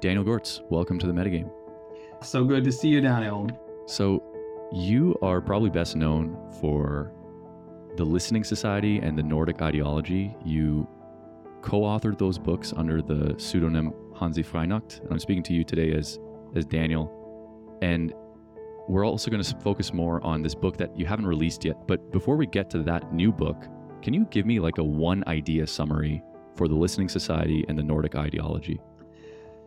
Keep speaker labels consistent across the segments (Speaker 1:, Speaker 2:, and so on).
Speaker 1: Daniel Görtz, welcome to the Metagame.
Speaker 2: So good to see you, Daniel.
Speaker 1: So, you are probably best known for the Listening Society and the Nordic Ideology. You co authored those books under the pseudonym Hanzi Freinacht. And I'm speaking to you today as, as Daniel. And we're also going to focus more on this book that you haven't released yet. But before we get to that new book, can you give me like a one idea summary for the Listening Society and the Nordic Ideology?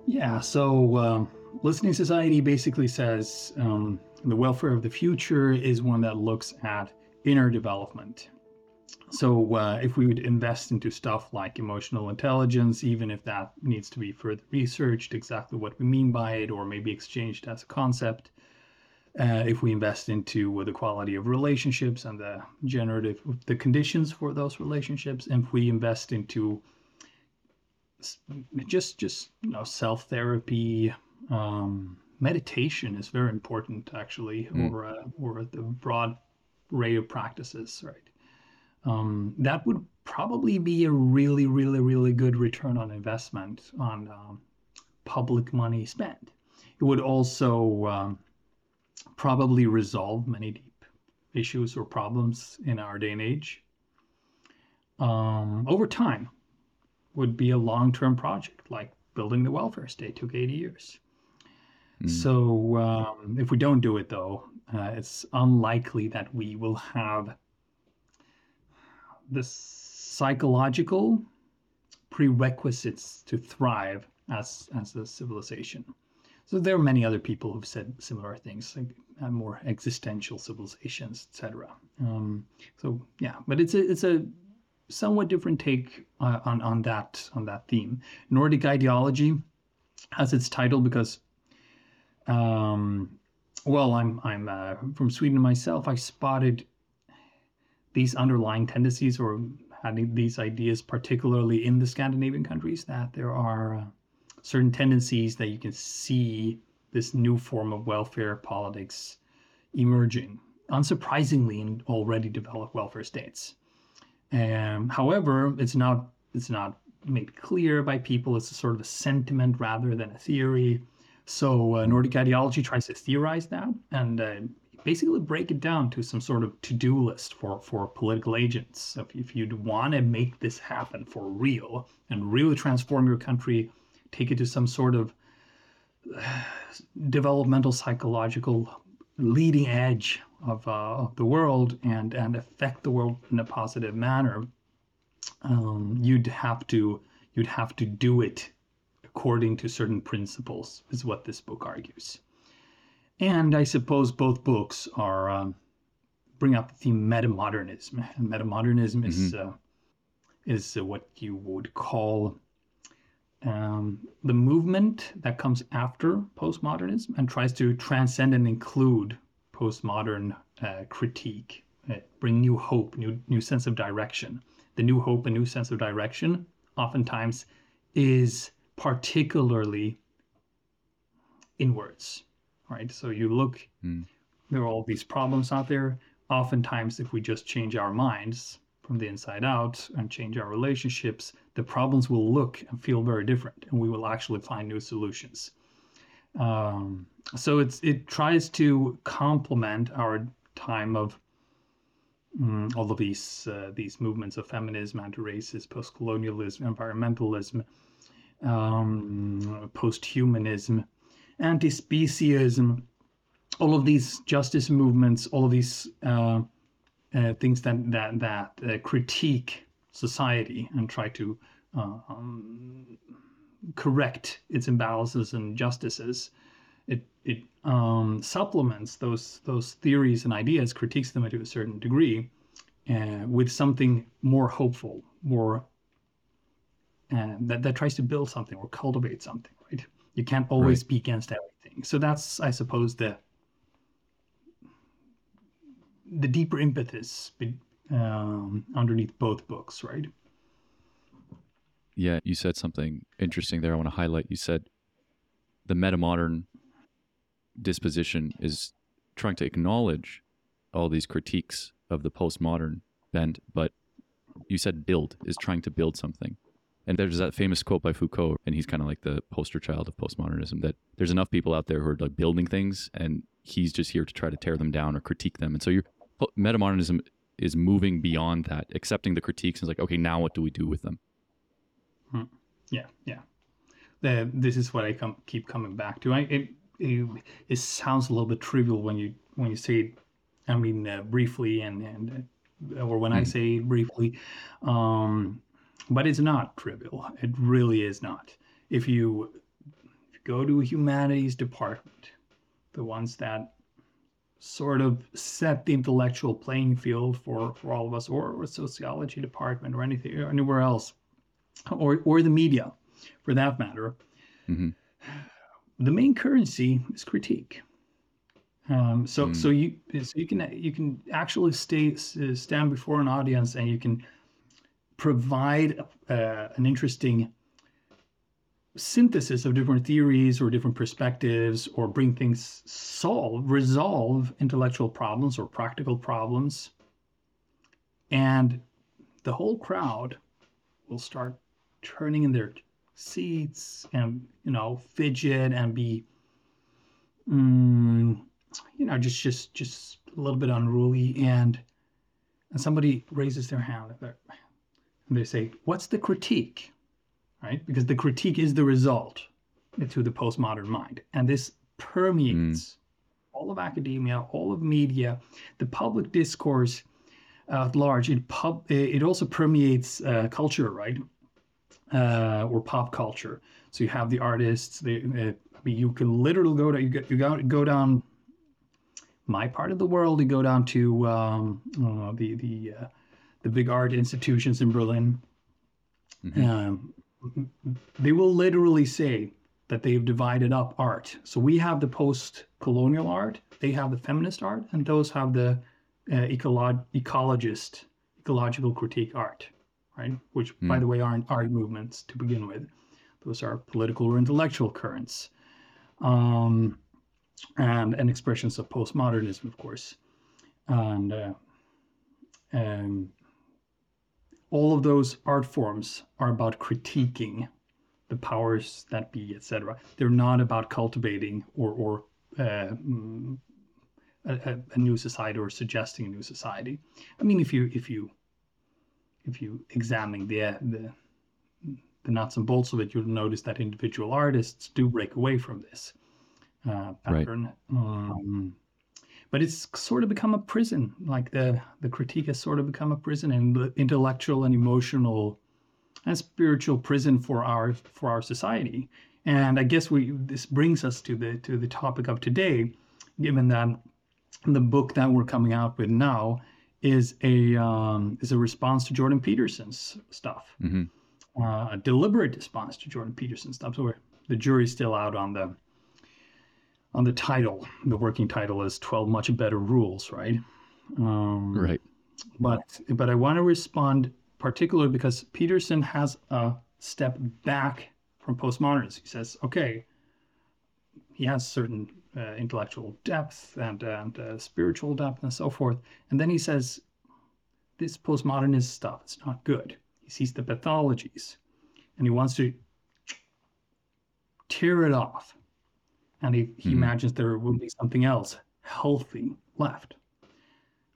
Speaker 2: Yeah, so uh, Listening Society basically says um, the welfare of the future is one that looks at inner development. So, uh, if we would invest into stuff like emotional intelligence, even if that needs to be further researched, exactly what we mean by it, or maybe exchanged as a concept, uh, if we invest into the quality of relationships and the generative the conditions for those relationships and if we invest into just just you know self therapy um, meditation is very important actually mm. or uh, or the broad array of practices right? Um, that would probably be a really really really good return on investment on um, public money spent it would also um, probably resolve many deep issues or problems in our day and age. Um, over time would be a long-term project like building the welfare state took 80 years mm. so um, if we don't do it though uh, it's unlikely that we will have the psychological prerequisites to thrive as as a civilization so there are many other people who've said similar things, like uh, more existential civilizations, etc. Um, so yeah, but it's a it's a somewhat different take uh, on on that on that theme. Nordic ideology has its title because, um, well, I'm I'm uh, from Sweden myself. I spotted these underlying tendencies or having these ideas, particularly in the Scandinavian countries, that there are uh, certain tendencies that you can see this new form of welfare politics emerging, unsurprisingly, in already developed welfare states. Um, however, it's not it's not made clear by people. It's a sort of a sentiment rather than a theory. So uh, Nordic ideology tries to theorize that and uh, basically break it down to some sort of to-do list for for political agents. If, if you'd want to make this happen for real and really transform your country take it to some sort of developmental psychological leading edge of, uh, of the world and and affect the world in a positive manner um, you'd have to you'd have to do it according to certain principles is what this book argues and i suppose both books are um, bring up the theme metamodernism and metamodernism mm-hmm. is uh, is uh, what you would call um, the movement that comes after postmodernism and tries to transcend and include postmodern uh, critique, uh, bring new hope, new new sense of direction. The new hope and new sense of direction oftentimes is particularly inwards, right? So you look, mm. there are all these problems out there. Oftentimes, if we just change our minds, from the inside out and change our relationships, the problems will look and feel very different, and we will actually find new solutions. Um, so it's it tries to complement our time of um, all of these uh, these movements of feminism, anti-racist, post-colonialism, environmentalism, um, post-humanism, anti-speciesism, all of these justice movements, all of these uh, uh, things that that that uh, critique society and try to uh, um, correct its imbalances and injustices. It it um, supplements those those theories and ideas, critiques them to a certain degree, uh, with something more hopeful, more uh, that that tries to build something or cultivate something. Right? You can't always right. be against everything. So that's, I suppose, the the deeper impetus um, underneath both books, right?
Speaker 1: Yeah, you said something interesting there. I want to highlight. You said the metamodern disposition is trying to acknowledge all these critiques of the postmodern bent, but you said build is trying to build something. And there's that famous quote by Foucault, and he's kind of like the poster child of postmodernism that there's enough people out there who are like building things, and he's just here to try to tear them down or critique them. And so your metamodernism is moving beyond that, accepting the critiques and it's like, okay, now what do we do with them?
Speaker 2: Hmm. Yeah, yeah. The, this is what I come, keep coming back to. I, it, it, it sounds a little bit trivial when you when you say it. I mean, uh, briefly and and or when mm. I say briefly, um, but it's not trivial. It really is not. If you, if you go to a humanities department, the ones that sort of set the intellectual playing field for, for all of us, or a sociology department, or anything, or anywhere else, or or the media, for that matter. Mm-hmm. The main currency is critique. Um, so mm. so you so you can you can actually stay stand before an audience and you can provide uh, an interesting synthesis of different theories or different perspectives or bring things solve resolve intellectual problems or practical problems and the whole crowd will start turning in their seats and you know fidget and be mm, you know just just just a little bit unruly. And and somebody raises their hand and they say what's the critique? Right? Because the critique is the result to the postmodern mind. And this permeates mm. all of academia all of media the public discourse at large. It pub it also permeates uh, culture right uh, or pop culture so you have the artists they, uh, I mean, you can literally go to you, you go, go down my part of the world to go down to um, uh, the the uh, the big art institutions in Berlin. Mm-hmm. Um, they will literally say that they've divided up art. So we have the post-colonial art, they have the feminist art, and those have the uh, ecolo- ecologist, ecological critique art, right? Which, mm. by the way, aren't art movements to begin with. Those are political or intellectual currents. Um, and and expressions of postmodernism, of course, and uh, um, all of those art forms are about critiquing the powers that be, etc. They're not about cultivating or or uh, mm, a, a, new society or suggesting a new society. I mean, if you if you if you examine the the the nuts and bolts of it, you'll notice that individual artists do break away from this uh, pattern. Right. Um, but it's sort of become a prison. Like the the critique has sort of become a prison, and the intellectual and emotional and spiritual prison for our for our society. And I guess we this brings us to the to the topic of today, given that the book that we're coming out with now is a um, is a response to Jordan Peterson's stuff, mm-hmm. uh, a deliberate response to Jordan Peterson's stuff. So the jury's still out on the on the title, the working title is 12 Much Better Rules, right?
Speaker 1: Um, right.
Speaker 2: But, but I want to respond particularly because Peterson has a step back from postmodernism. He says, okay, he has certain uh, intellectual depth and, and uh, spiritual depth and so forth. And then he says, this postmodernist stuff is not good. He sees the pathologies and he wants to tear it off and he, he mm-hmm. imagines there will be something else healthy left.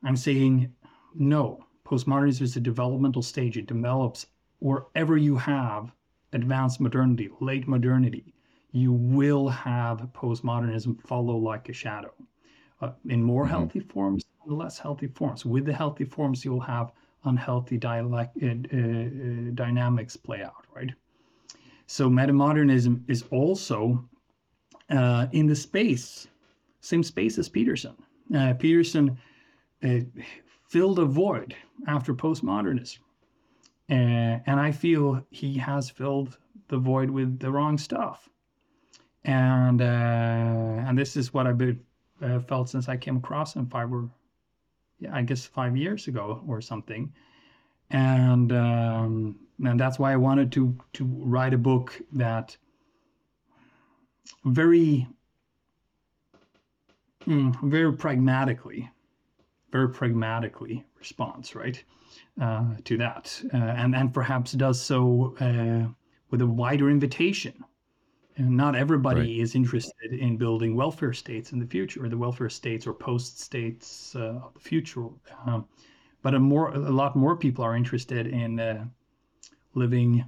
Speaker 2: I'm saying no. Postmodernism is a developmental stage. It develops wherever you have advanced modernity, late modernity. You will have postmodernism follow like a shadow uh, in more mm-hmm. healthy forms and less healthy forms. With the healthy forms, you'll have unhealthy dialect, uh, uh, dynamics play out, right? So metamodernism is also uh, in the space, same space as Peterson. Uh, Peterson uh, filled a void after postmodernism. Uh, and I feel he has filled the void with the wrong stuff. And uh, and this is what I've been, uh, felt since I came across him five or, yeah, I guess five years ago or something. And um, and that's why I wanted to to write a book that very, mm, very pragmatically very pragmatically responds right uh, to that, uh, and and perhaps does so uh, with a wider invitation. And not everybody
Speaker 1: Right.
Speaker 2: is interested in building welfare states in the future, or the welfare states or post states uh, of the future. Um, but a more, a lot more people are interested in uh, living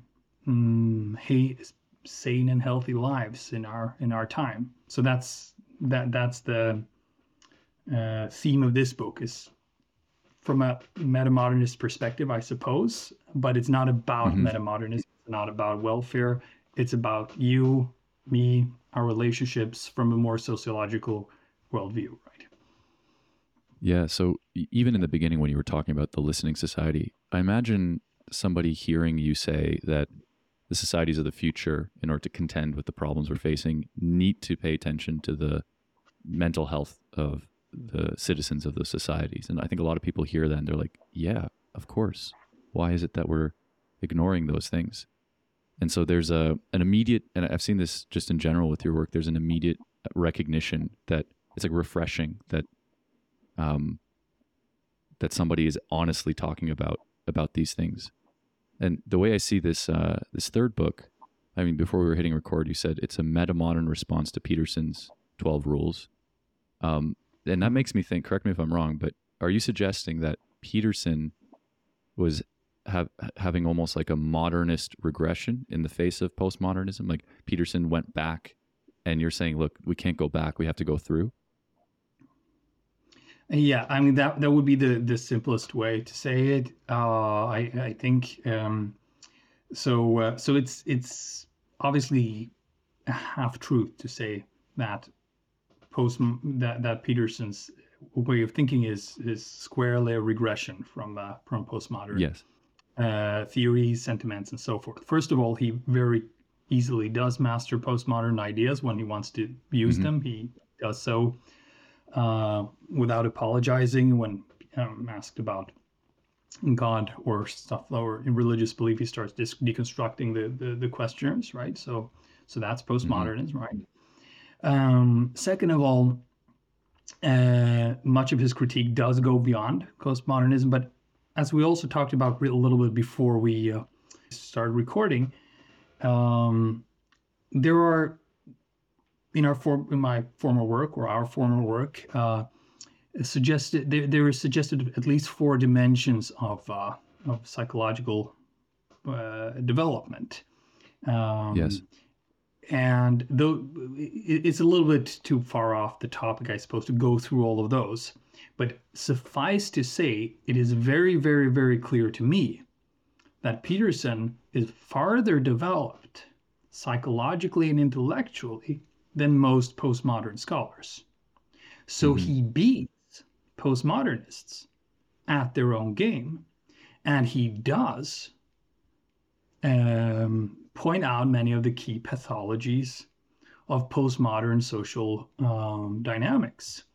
Speaker 2: mm, he, sane and healthy lives in our in our time. So that's that that's the uh, theme of this book is from a metamodernist perspective, I suppose, but it's not about
Speaker 1: Mhm.
Speaker 2: metamodernism. It's not about welfare. It's about you, me, our relationships from a more sociological worldview, right?
Speaker 1: Yeah. So even in the beginning, when you were talking about the listening society, I imagine somebody hearing you say that the societies of the future, in order to contend with the problems we're facing, need to pay attention to the mental health of the citizens of those societies. And I think a lot of people hear that and they're like, yeah, of course. Why is it that we're ignoring those things? And so there's a an immediate, and I've seen this just in general with your work. There's an immediate recognition that it's like refreshing that um, that somebody is honestly talking about about these things. And the way I see this uh, this third book, I mean, before we were hitting record, you said it's a meta modern response to Peterson's Twelve Rules, um, and that makes me think. Correct me if I'm wrong, but are you suggesting that Peterson was have, having almost like a modernist regression in the face of postmodernism? Like Peterson went back, and you're saying, look, we can't go back; we have to go through.
Speaker 2: Yeah, I mean that that would be the the simplest way to say it. Uh, I I think um, so. Uh, so it's it's obviously a half truth to say that post that that Peterson's way of thinking is is squarely a regression from uh, from postmodern
Speaker 1: Yes.
Speaker 2: Uh, theories, sentiments, and so forth. First of all, he very easily does master postmodern ideas when he wants to use
Speaker 1: Mhm.
Speaker 2: them. He does so uh, without apologizing when um, asked about God or stuff or in religious belief. He starts dis- deconstructing the, the the questioners, right? So so that's postmodernism, right? Um, second of all, uh, much of his critique does go beyond postmodernism, but as we also talked about a little bit before we uh, started recording, um, there are in our form in my former work or our former work uh, suggested there, there is suggested at least four dimensions of uh, of psychological uh, development. Um,
Speaker 1: Yes.
Speaker 2: and though it's a little bit too far off the topic, I suppose, to go through all of those. But suffice to say, it is very, very, very clear to me that Peterson is farther developed psychologically and intellectually than most postmodern scholars. So
Speaker 1: Mhm.
Speaker 2: he beats postmodernists at their own game, and he does um, point out many of the key pathologies of postmodern social um, dynamics,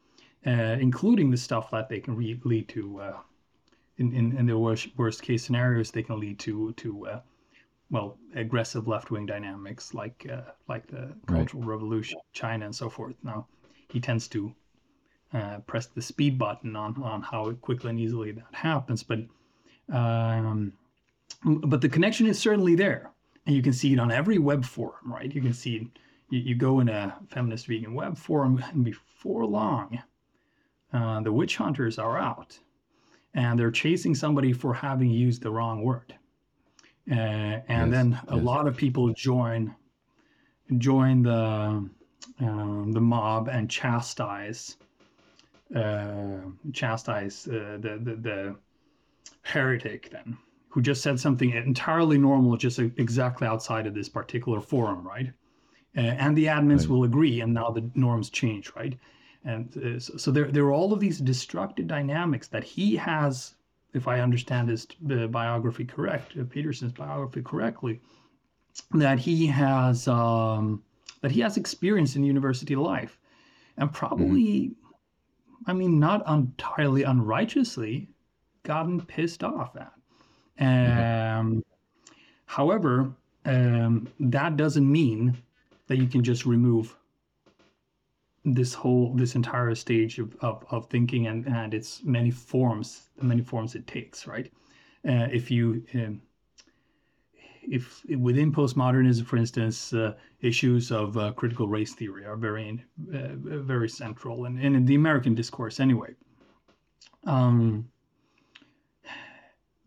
Speaker 2: uh, including the stuff that they can re- lead to, uh, in, in, in the worst, worst case scenarios, they can lead to to uh, well aggressive left wing dynamics like uh, like the Cultural Revolution, China, and so forth. Now he tends to uh, press the speed button on on how quickly and easily that happens, but um, but the connection is certainly there. And you can see it on every web forum right? You can see it. You, you go in a feminist vegan web forum and before long uh, the witch hunters are out and they're chasing somebody for having used the wrong word uh, and
Speaker 1: Yes,
Speaker 2: then a
Speaker 1: yes.
Speaker 2: lot of people join join the um, the mob and chastise uh, chastise uh, the, the the heretic then who just said something entirely normal just exactly outside of this particular forum right uh, and the admins
Speaker 1: Right.
Speaker 2: will agree and now the norms change right and uh, so, there, there are all of these destructive dynamics that he has if i understand his uh, biography correct uh, peterson's biography correctly that he has um, that he has experienced in university life. And probably i mean not entirely unrighteously gotten pissed off at. Um, however um, that doesn't mean that you can just remove this whole this entire stage of, of, of thinking and and its many forms the many forms it takes right uh, if you um, if within postmodernism for instance uh, issues of uh, critical race theory are very uh, very central and, and in the american discourse anyway um,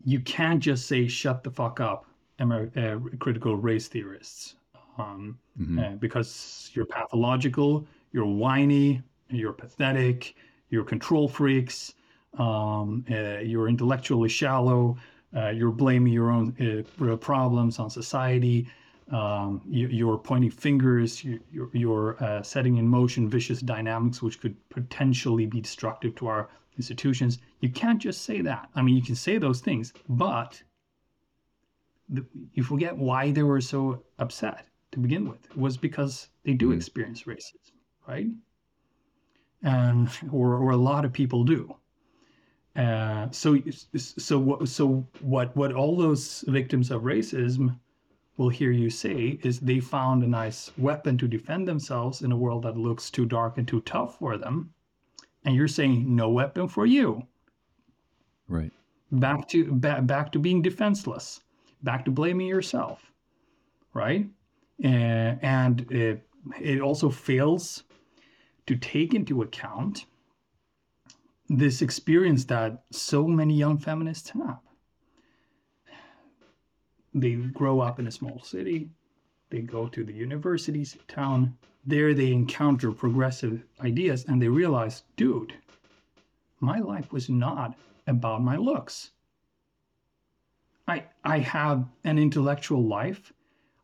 Speaker 2: you can't just say shut the fuck up Amer- uh, critical race theorists um,
Speaker 1: Mhm.
Speaker 2: uh, because you're pathological, you're whiny, you're pathetic, you're control freaks, um, uh, you're intellectually shallow, uh, you're blaming your own uh, problems on society, um, you, you're pointing fingers, you, you're, you're uh, setting in motion vicious dynamics which could potentially be destructive to our institutions. You can't just say that. I mean, you can say those things, but the, you forget why they were so upset to begin with. It was because they do
Speaker 1: Mhm.
Speaker 2: experience racism, right? And or or a lot of people do. Uh, so so what so what what all those victims of racism will hear you say is they found a nice weapon to defend themselves in a world that looks too dark and too tough for them, and you're saying no weapon for you
Speaker 1: Right.
Speaker 2: back to back, back to being defenseless back to blaming yourself right uh, and it, it also fails to take into account this experience that so many young feminists have. They grow up in a small city. They go to the universities town. There they encounter progressive ideas and they realize dude my life was not about my looks. I I have an intellectual life.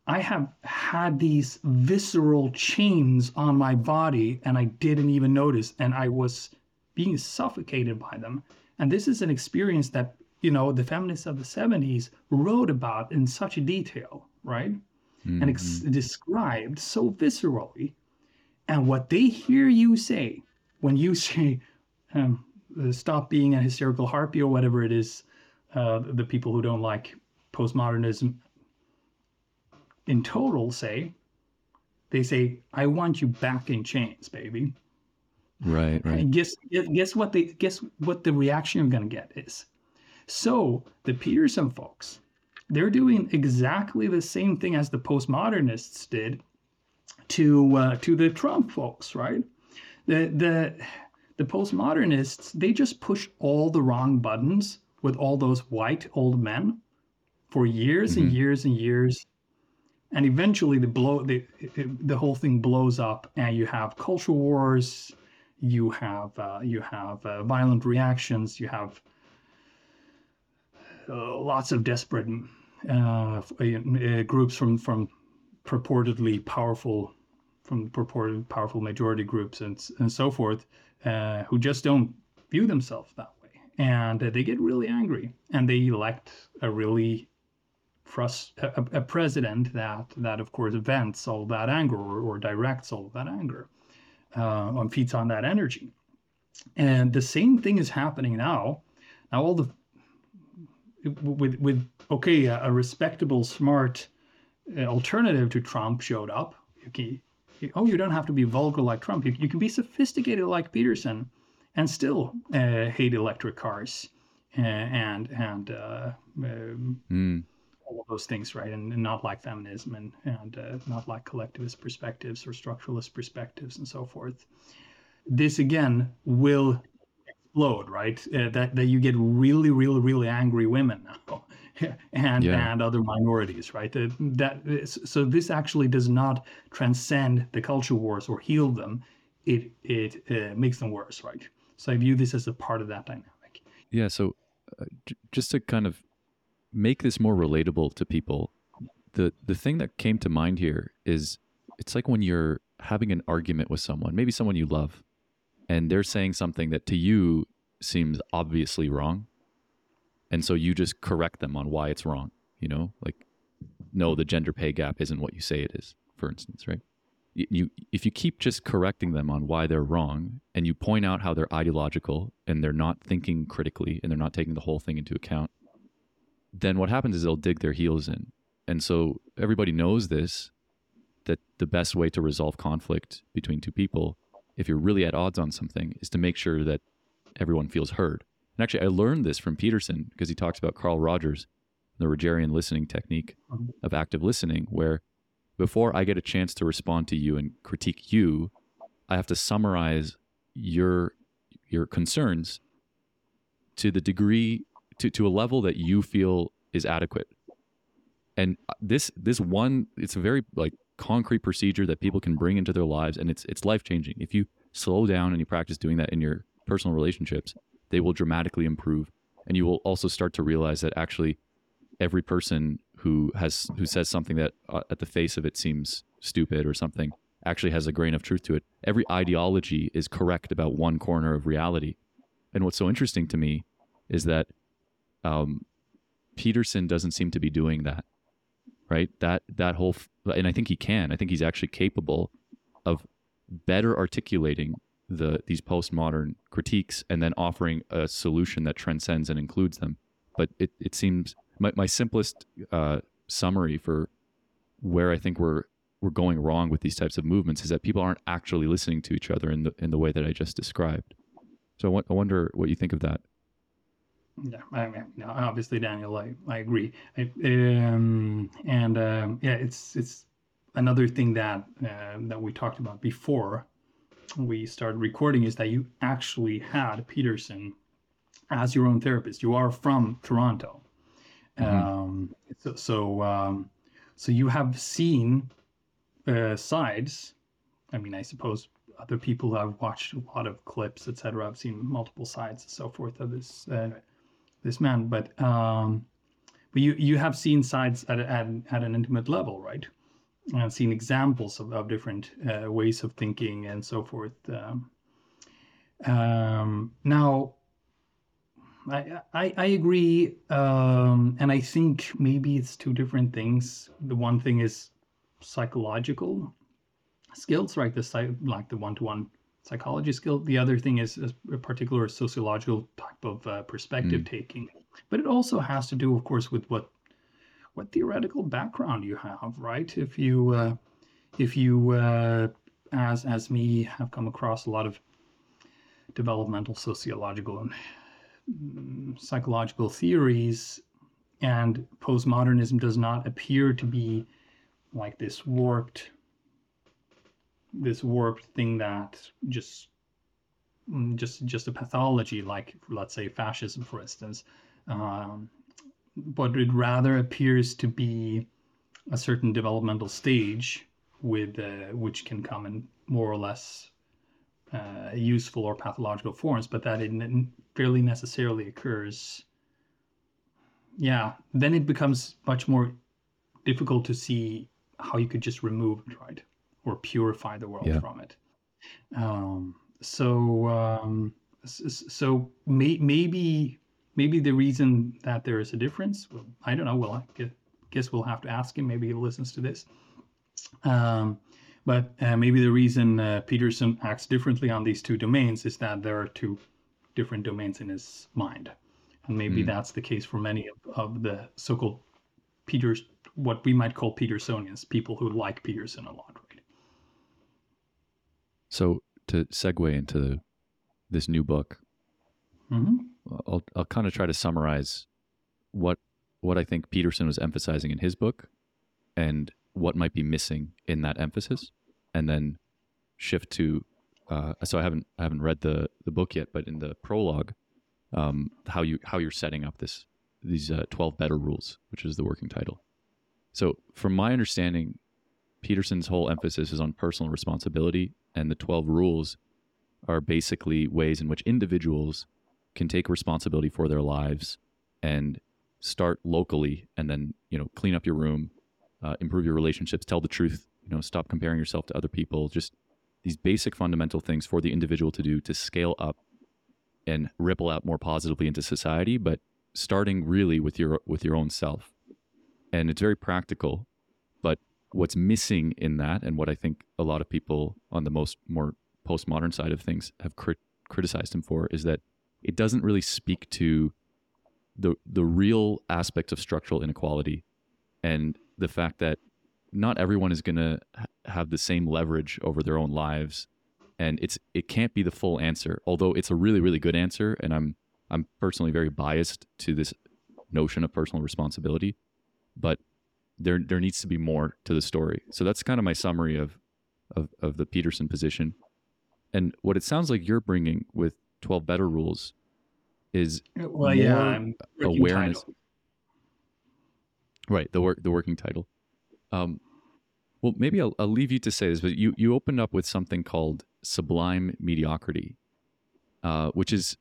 Speaker 2: I have had these visceral chains on my body and I didn't even notice and I was being suffocated by them. And this is an experience that, you know, the feminists of the 70s wrote about in such detail, right? And ex- described so viscerally. And what they hear you say when you say, um, stop being a hysterical harpy or whatever it is uh, the people who don't like postmodernism in total say they say i want you back in chains baby
Speaker 1: Right. Right.
Speaker 2: and guess guess what they guess what the reaction you're going to get is so the peterson folks they're doing exactly the same thing as the postmodernists did to uh, to the trump folks right the the the postmodernists they just push all the wrong buttons with all those white old men for years and
Speaker 1: Mhm.
Speaker 2: years and years and eventually the blow the the whole thing blows up and you have culture wars you have uh, you have uh, violent reactions you have uh, lots of desperate uh, uh, groups from from purportedly powerful from purported powerful majority groups and and so forth uh, who just don't view themselves that way. And they get really angry and they elect a really frust- a, a president that that of course vents all that anger or, or directs all that anger uh, and feeds on that energy. And the same thing is happening now. Now all the with with okay a, a respectable smart uh, alternative to trump showed up. Okay oh you don't have to be vulgar like trump. You, you can be sophisticated like peterson and still uh, hate electric cars uh, and and uh, um,
Speaker 1: Mm.
Speaker 2: All of those things, right? And, and not like feminism and and uh, not like collectivist perspectives or structuralist perspectives and so forth. This again will explode, right? Uh, that that you get really, really, really angry women now, and
Speaker 1: Yeah.
Speaker 2: and other minorities, right? That, that is- so this actually does not transcend the culture wars or heal them. It it uh, makes them worse, right? So I view this as a part of that dynamic.
Speaker 1: Yeah. So, uh, j- just to kind of make this more relatable to people, the the thing that came to mind here is it's like when you're having an argument with someone, maybe someone you love, and they're saying something that to you seems obviously wrong, and so you just correct them on why it's wrong. You know, like no, the gender pay gap isn't what you say it is, for instance, right? You, if you keep just correcting them on why they're wrong and you point out how they're ideological and they're not thinking critically and they're not taking the whole thing into account then what happens is they'll dig their heels in and so everybody knows this that the best way to resolve conflict between two people if you're really at odds on something, is to make sure that everyone feels heard. And actually, I learned this from Peterson because he talks about Carl Rogers, the Rogerian listening technique of active listening, where before I get a chance to respond to you and critique you, I have to summarize your your concerns to the degree to, to a level that you feel is adequate. And uh, this this one it's a very like concrete procedure that people can bring into their lives and it's it's life changing. If you slow down and you practice doing that in your personal relationships, they will dramatically improve and you will also start to realize that actually every person who has who says something that uh, at the face of it seems stupid or something actually has a grain of truth to it. Every ideology is correct about one corner of reality. And what's so interesting to me is that um, Peterson doesn't seem to be doing that, right? That that whole, f- and I think he can. I think he's actually capable of better articulating the these postmodern critiques and then offering a solution that transcends and includes them. But it it seems my my simplest uh, summary for where I think we're we're going wrong with these types of movements is that people aren't actually listening to each other in the in the way that I just described. So I, w- I wonder what you think of that.
Speaker 2: Yeah, I mean, no, obviously, Daniel, I, I agree. I, um, and um, yeah, it's it's another thing that uh, that we talked about before we started recording is that you actually had Peterson as your own therapist. You are from Toronto,
Speaker 1: Mhm.
Speaker 2: um, so so, um, so you have seen uh, sides. I mean, I suppose other people have watched a lot of clips, etc. I've seen multiple sides and so forth of this uh, this man, but um, but you you have seen sides at at, at an intimate level, right? And seen examples of, of different uh, ways of thinking and so forth. Um, um, now, I, I I agree, um, and I think maybe it's two different things. The one thing is psychological skills, right? The like the one-to-one psychology skill. The other thing is, a particular sociological type of uh, perspective taking, but it also has to do, of course, with what what theoretical background you have, right? If you uh, if you uh, as as me have come across a lot of developmental sociological and mm, psychological theories, and postmodernism does not appear to be like this warped this warped thing that just mm, just just a pathology like let's say fascism for instance. Um, but it rather appears to be a certain developmental stage with uh, which can come in more or less uh, useful or pathological forms but that it fairly necessarily occurs. Yeah then it becomes much more difficult to see how you could just remove it right or purify the world
Speaker 1: Yeah.
Speaker 2: from it. Um, so um, so may, maybe maybe the reason that there is a difference, well, I don't know. Well, I guess we'll have to ask him. Maybe he listens to this. Um, but uh, maybe the reason uh, Peterson acts differently on these two domains is that there are two different domains in his mind, and maybe
Speaker 1: Mm.
Speaker 2: that's the case for many of, of the so-called Peters, what we might call Petersonians, people who like Peterson a lot?
Speaker 1: So to segue into this new book,
Speaker 2: hmm
Speaker 1: I'll I'll kind of try to summarize what what I think Peterson was emphasizing in his book and what might be missing in that emphasis, and then shift to. Uh, so I haven't I haven't read the the book yet, but in the prologue, um, how you how you're setting up this these uh, twelve better rules, which is the working title. So from my understanding, Peterson's whole emphasis is on personal responsibility, and the twelve rules are basically ways in which individuals can take responsibility for their lives and start locally and then you know clean up your room uh, improve your relationships tell the truth you know stop comparing yourself to other people just these basic fundamental things for the individual to do to scale up and ripple out more positively into society but starting really with your with your own self. And it's very practical what's missing in that and what i think a lot of people on the most more postmodern side of things have crit- criticized him for is that it doesn't really speak to the the real aspects of structural inequality and the fact that not everyone is going to ha- have the same leverage over their own lives. And it's it can't be the full answer although it's a really really good answer. And i'm i'm personally very biased to this notion of personal responsibility. But there there needs to be more to the story. So that's kind of my summary of of, of the peterson position. And what it sounds like you're bringing with 12 better rules is
Speaker 2: well yeah I'm
Speaker 1: awareness.
Speaker 2: title.
Speaker 1: right the work the working title. Um well maybe I'll, I'll leave you to say this but you you opened up with something called sublime mediocrity uh which is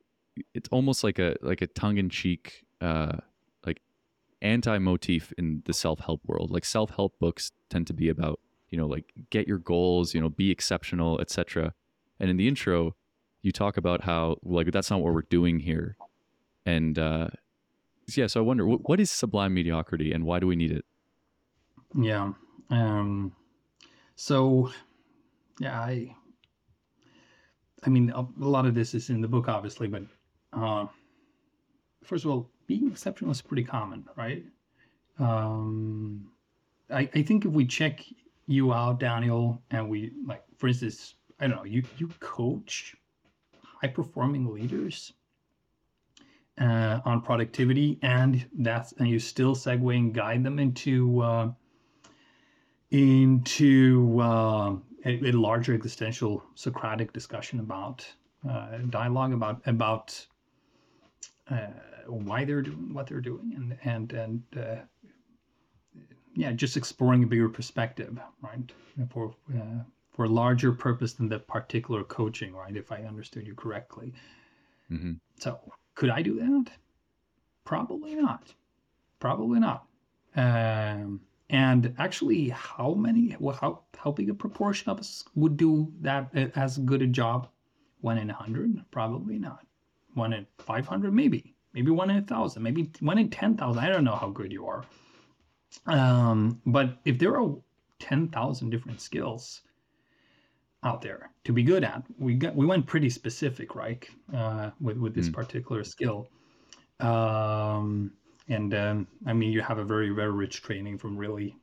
Speaker 1: it's almost like a like a tongue-in-cheek uh like anti-motif in the self-help world. Like self-help books tend to be about you know like get your goals you know be exceptional etc and in the intro you talk about how like that's not what we're doing here. And uh yeah so i wonder what, what is sublime mediocrity and why do we need it?
Speaker 2: Yeah. Um, so, yeah, I, I mean, a, a lot of this is in the book, obviously, but uh, first of all, being exceptional is pretty common, right? Um, I, I think if we check you out, Daniel, and we like, for instance, I don't know, you you coach high performing leaders uh, on productivity, and that's and you still segue and guide them into. Uh, into uh, a, a, larger existential Socratic discussion about uh, dialogue about about uh, why they're doing what they're doing and and and uh, yeah, just exploring a bigger perspective, right? For uh, for a larger purpose than the particular coaching, right? If I understood you correctly.
Speaker 1: mm-hmm.
Speaker 2: So could I do that? Probably not. Probably not. Um, and actually, how many, well, how how big a proportion of us would do that as good a job? One in a hundred? Probably not. One in five hundred? Maybe. Maybe one in a thousand. Maybe one in ten thousand. I don't know how good you are. Um, but if there are ten thousand different skills out there to be good at, we got we went pretty specific, right? Uh, with with this
Speaker 1: Mm.
Speaker 2: particular skill. Um, and um, I mean, you have a very very rich training from really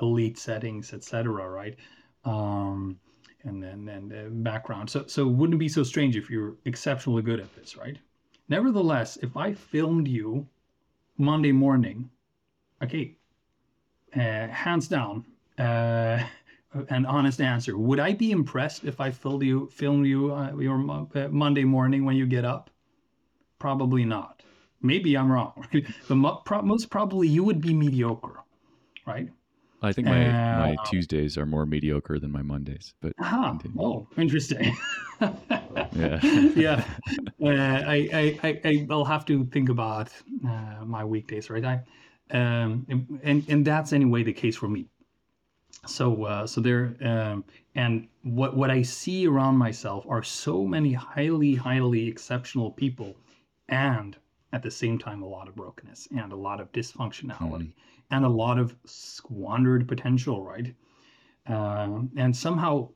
Speaker 2: elite settings, etc. Right? Um, and then and uh, background. So so it wouldn't be so strange if you're exceptionally good at this, right? Nevertheless, if I filmed you Monday morning, okay, uh, hands down, uh, an honest answer. Would I be impressed if I filmed you filmed you uh, your uh, Monday morning when you get up? Probably not. Maybe I'm wrong, but mo- pro- most probably you would be mediocre, right?
Speaker 1: I think my my
Speaker 2: Uh,
Speaker 1: tuesdays are more mediocre than my mondays but continue.
Speaker 2: oh, interesting.
Speaker 1: Yeah.
Speaker 2: yeah. Uh, I, I, I, I- I'll have to think about uh, my weekdays, right? I, um, and and that's anyway the case for me. So uh, so there, um, and what what I see around myself are so many highly highly exceptional people, and at the same time a lot of brokenness and a lot of dysfunctionality and a lot of squandered potential, right? Um, and somehow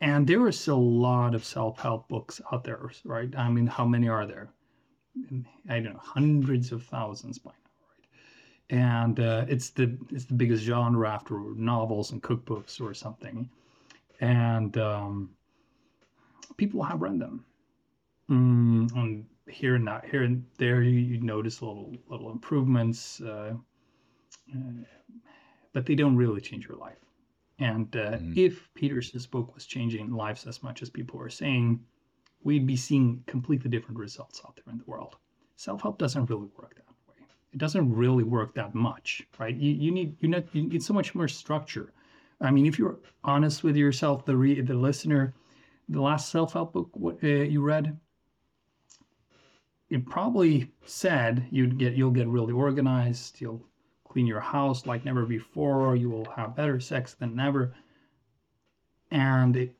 Speaker 2: and there is a lot of self-help books out there right? I mean how many are there? I don't know hundreds of thousands by now right? And uh, it's the it's the biggest genre after novels and cookbooks or something. And um, people have read them. Mm, and here and that here and there you, you notice little little improvements uh, uh, but they don't really change your life and uh,
Speaker 1: Mhm.
Speaker 2: if Peterson's book was changing lives as much as people were saying, we'd be seeing completely different results out there in the world. Self help doesn't really work that way. It doesn't really work that much, right? You, you need you need you need so much more structure. I mean, if you're honest with yourself, the re- the listener, the last self help book uh, you read, it probably said you'd get you'll get really organized. You'll clean your house like never before. You will have better sex than ever. And it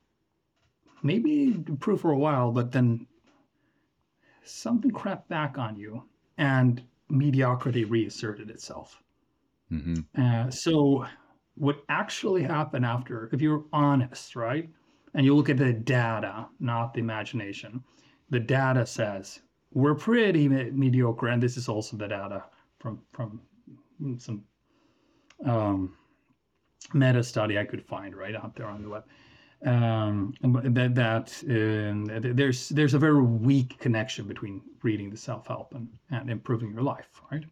Speaker 2: maybe improve for a while, but then something crept back on you and mediocrity reasserted itself.
Speaker 1: hmm
Speaker 2: Uh, so, what actually happened after, if you're honest, right, and you look at the data, not the imagination, the data says we're pretty me- mediocre, and this is also the data from from some um, meta study I could find right out there on the web. um, that that uh, there's there's a very weak connection between reading the self-help and, and improving your life, right?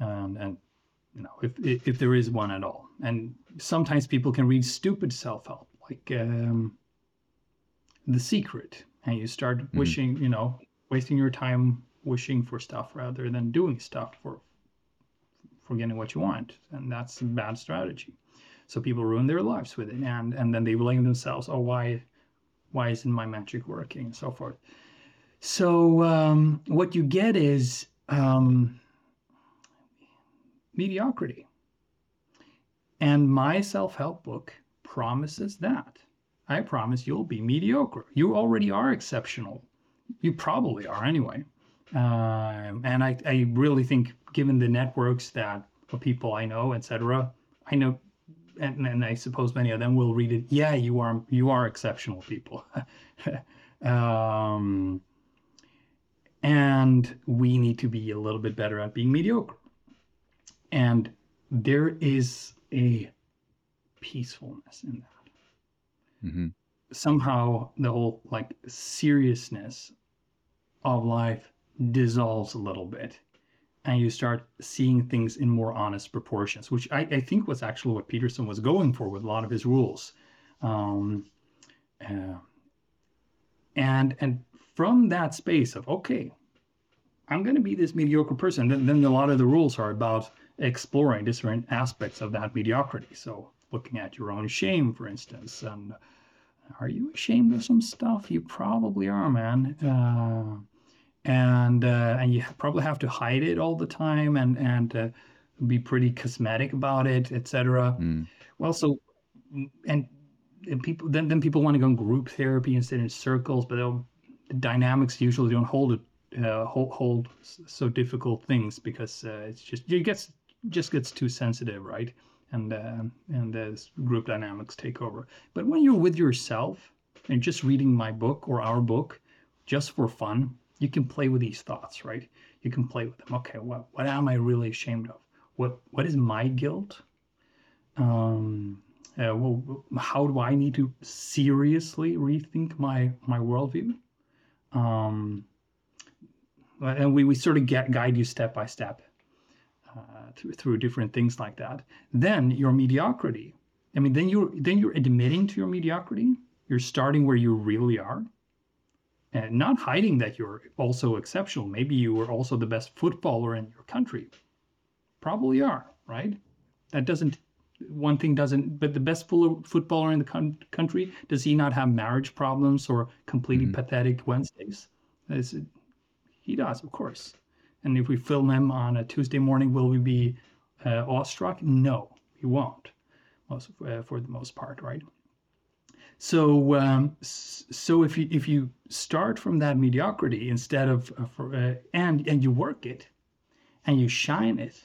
Speaker 2: Um, and you know if if there is one at all. And sometimes people can read stupid self-help, like um, The Secret, and you start mm. wishing, you know, wasting your time wishing for stuff rather than doing stuff for for getting what you want, and that's a bad strategy. So people ruin their lives with it, and and then they blame themselves. Oh, why, why isn't my magic working, and so forth. So um, what you get is um, mediocrity, and my self-help book promises that. I promise you'll be mediocre. You already are exceptional. You probably are anyway. Um, and I, I really think, given the networks that people I know, etc., I know and, and I suppose many of them will read it. Yeah, you are you are exceptional people, um, and we need to be a little bit better at being mediocre. And there is a peacefulness in that. Mm-hmm. Somehow, the whole like seriousness of life dissolves a little bit and you start seeing things in more honest proportions, which I, I think was actually what Peterson was going for with a lot of his rules. Um, uh, and and from that space of okay, I'm going to be this mediocre person. Then, then a lot of the rules are about exploring different aspects of that mediocrity. So looking at your own shame, for instance, and are you ashamed of some stuff? You probably are, man. Uh, and uh, and you probably have to hide it all the time and and uh, be pretty cosmetic about it, etc. Mm. Well, so and, and people then then people want to go in group therapy and sit in circles, but the dynamics usually don't hold it uh, hold, hold so difficult things because uh, it's just it gets just gets too sensitive, right? And uh, and the group dynamics take over. But when you're with yourself and just reading my book or our book just for fun, you can play with these thoughts, right? You can play with them. Okay, what what am I really ashamed of? What what is my guilt? Um, uh, well, how do I need to seriously rethink my my worldview? Um, and we, we sort of get, guide you step by step uh, through, through different things like that. Then your mediocrity. I mean, then you're then you're admitting to your mediocrity. You're starting where you really are and not hiding that you're also exceptional. Maybe you were also the best footballer in your country. Probably are, right? That doesn't, one thing doesn't, but the best footballer in the con- country, does he not have marriage problems or completely mm-hmm. pathetic Wednesdays? It, he does, of course. And if we film them on a Tuesday morning, will we be uh, awestruck? No, we won't, most, uh, for the most part, right? So, um, so if you if you start from that mediocrity instead of uh, and and you work it, and you shine it,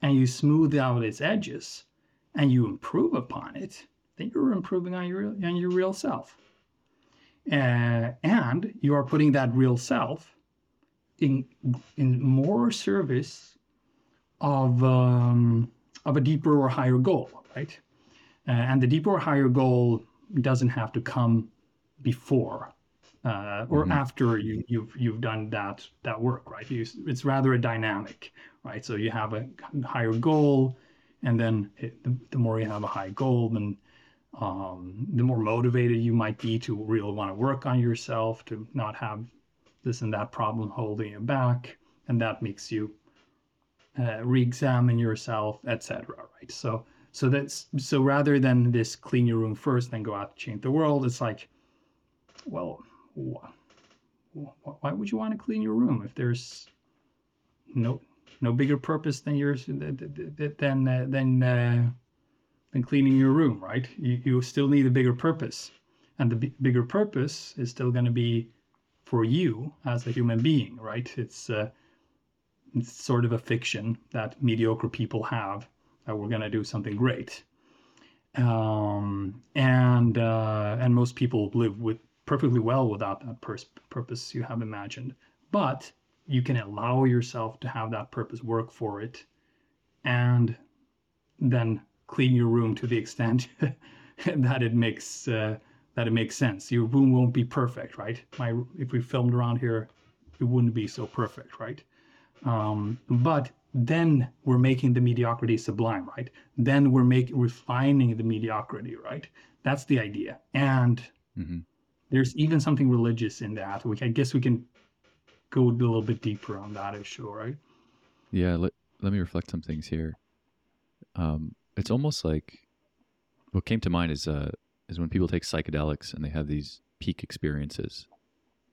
Speaker 2: and you smooth out its edges, and you improve upon it, then you're improving on your on your real self. Uh, and you are putting that real self in in more service of um, of a deeper or higher goal, right? Uh, and the deeper or higher goal doesn't have to come before uh, or mm-hmm. after you, you've you've done that that work, right? You, it's rather a dynamic, right? So you have a higher goal, and then it, the, the, more you have a high goal, then um, the more motivated you might be to really want to work on yourself, to not have this and that problem holding you back, and that makes you uh, re-examine yourself, etc. Right? So so that's so rather than this clean your room first, then go out to change the world, it's like, well, wh- why would you want to clean your room if there's no no bigger purpose than yours than uh, than uh, than cleaning your room, right? You, you still need a bigger purpose, and the b- bigger purpose is still going to be for you as a human being, right? It's uh, it's sort of a fiction that mediocre people have that we're going to do something great. Um, and uh, and most people live with perfectly well without that pers- purpose you have imagined. But you can allow yourself to have that purpose work for it, and then clean your room to the extent that it makes uh, that it makes sense. Your room won't be perfect, right? My if we filmed around here, it wouldn't be so perfect, right? Um, but then we're making the mediocrity sublime, right? Then we're making refining the mediocrity, right? That's the idea. And mm-hmm. there's even something religious in that. We I guess we can go a little bit deeper on that issue, right?
Speaker 1: Yeah, let let me reflect some things here. Um, it's almost like what came to mind is uh is when people take psychedelics and they have these peak experiences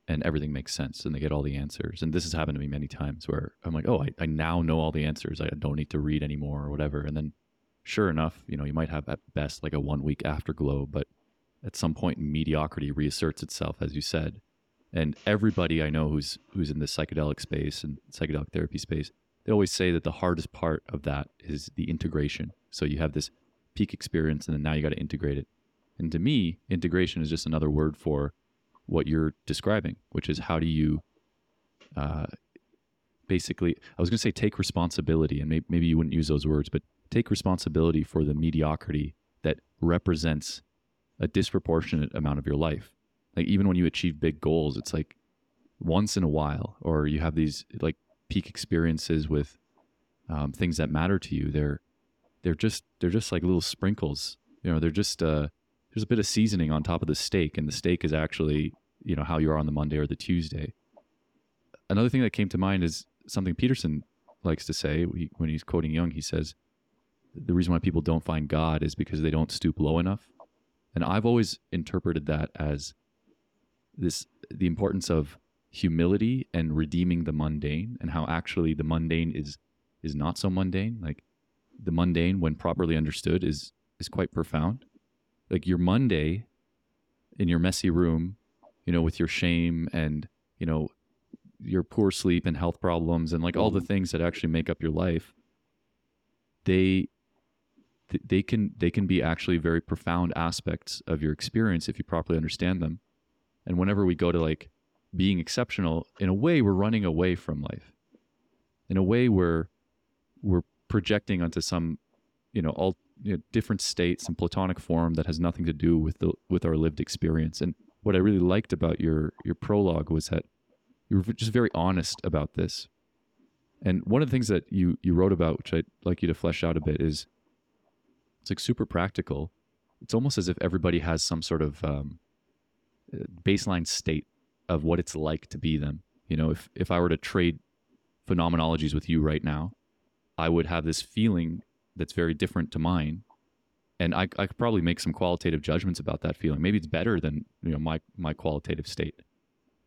Speaker 1: and everything makes sense and they get all the answers. And this has happened to me many times where I'm like, oh, I, I now know all the answers. I don't need to read anymore or whatever. And then sure enough, you know, you might have at best like a one week afterglow, but at some point mediocrity reasserts itself, as you said. And everybody I know who's who's in the psychedelic space and psychedelic therapy space, they always say that the hardest part of that is the integration. So you have this peak experience and then now you got to integrate it. And to me, integration is just another word for what you're describing, which is how do you uh, basically, I was going to say take responsibility, and maybe, maybe you wouldn't use those words, but take responsibility for the mediocrity that represents a disproportionate amount of your life. Like even when you achieve big goals, it's like once in a while, or you have these like peak experiences with um, things that matter to you. They're they're just they're just like little sprinkles. You know, they're just uh, there's a bit of seasoning on top of the steak, and the steak is actually you know how you are on the Monday or the Tuesday. Another thing that came to mind is something Peterson likes to say when he's quoting Jung. He says the reason why people don't find God is because they don't stoop low enough, and I've always interpreted that as this the importance of humility and redeeming the mundane, and how actually the mundane is is not so mundane. Like the mundane, when properly understood, is is quite profound like your Monday in your messy room, you know, with your shame and, you know, your poor sleep and health problems and like all the mm-hmm. things that actually make up your life, they they can they can be actually very profound aspects of your experience if you properly understand them. And whenever we go to like being exceptional, in a way we're running away from life. In a way we're we're projecting onto some, you know, all you know, different states and platonic form that has nothing to do with the with our lived experience. And what I really liked about your your prologue was that you were just very honest about this. And one of the things that you you wrote about, which I'd like you to flesh out a bit, is it's like super practical. It's almost as if everybody has some sort of um, baseline state of what it's like to be them. You know, if if I were to trade phenomenologies with you right now, I would have this feeling that's very different to mine. And I, I could probably make some qualitative judgments about that feeling. Maybe it's better than you know my my qualitative state.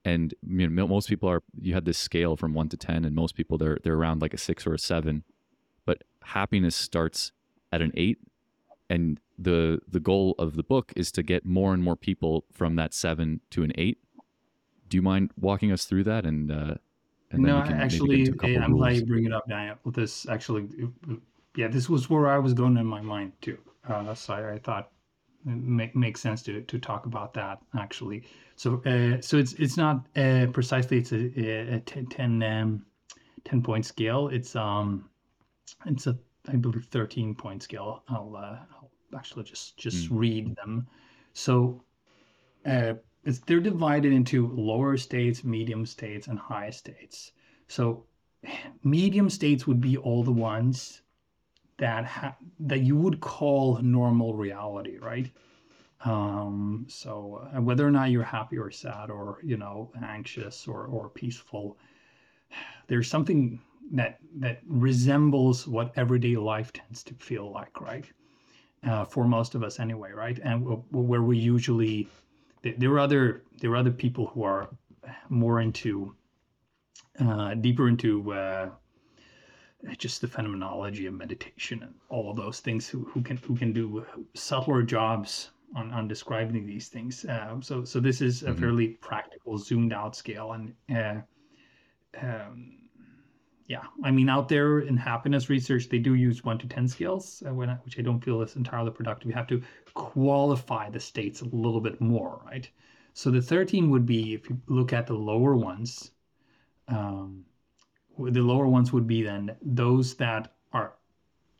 Speaker 1: And you know, most people are you had this scale from 1 to 10 and most people they're they're around like a 6 or a 7 but happiness starts at an 8 and the the goal of the book is to get more and more people from that 7 to an 8 do you mind walking us through that? And uh
Speaker 2: and no, actually, I'm glad you bring it up, Daniel. This actually yeah, this was where I was going in my mind too. Uh, so I, I thought it make, makes sense to to talk about that actually. So uh, so it's it's not uh, precisely it's a, a 10, 10, um, 10 point scale. It's um it's a I believe 13 point scale. I'll, uh, I'll actually just just mm. read them. So uh, it's, they're divided into lower states, medium states, and high states. So medium states would be all the ones that ha- that you would call normal reality, right? Um, so uh, whether or not you're happy or sad or you know anxious or or peaceful, there's something that that resembles what everyday life tends to feel like, right? Uh, for most of us anyway, right? And w- where we usually there are other there are other people who are more into uh, deeper into uh, just the phenomenology of meditation and all of those things who, who can who can do subtler jobs on, on describing these things. Uh, so so this is a mm-hmm. fairly practical, zoomed out scale, and uh, um, yeah, I mean out there in happiness research, they do use one to ten scales, uh, when, which I don't feel is entirely productive. You have to qualify the states a little bit more, right? So the thirteen would be if you look at the lower ones. Um, the lower ones would be then those that are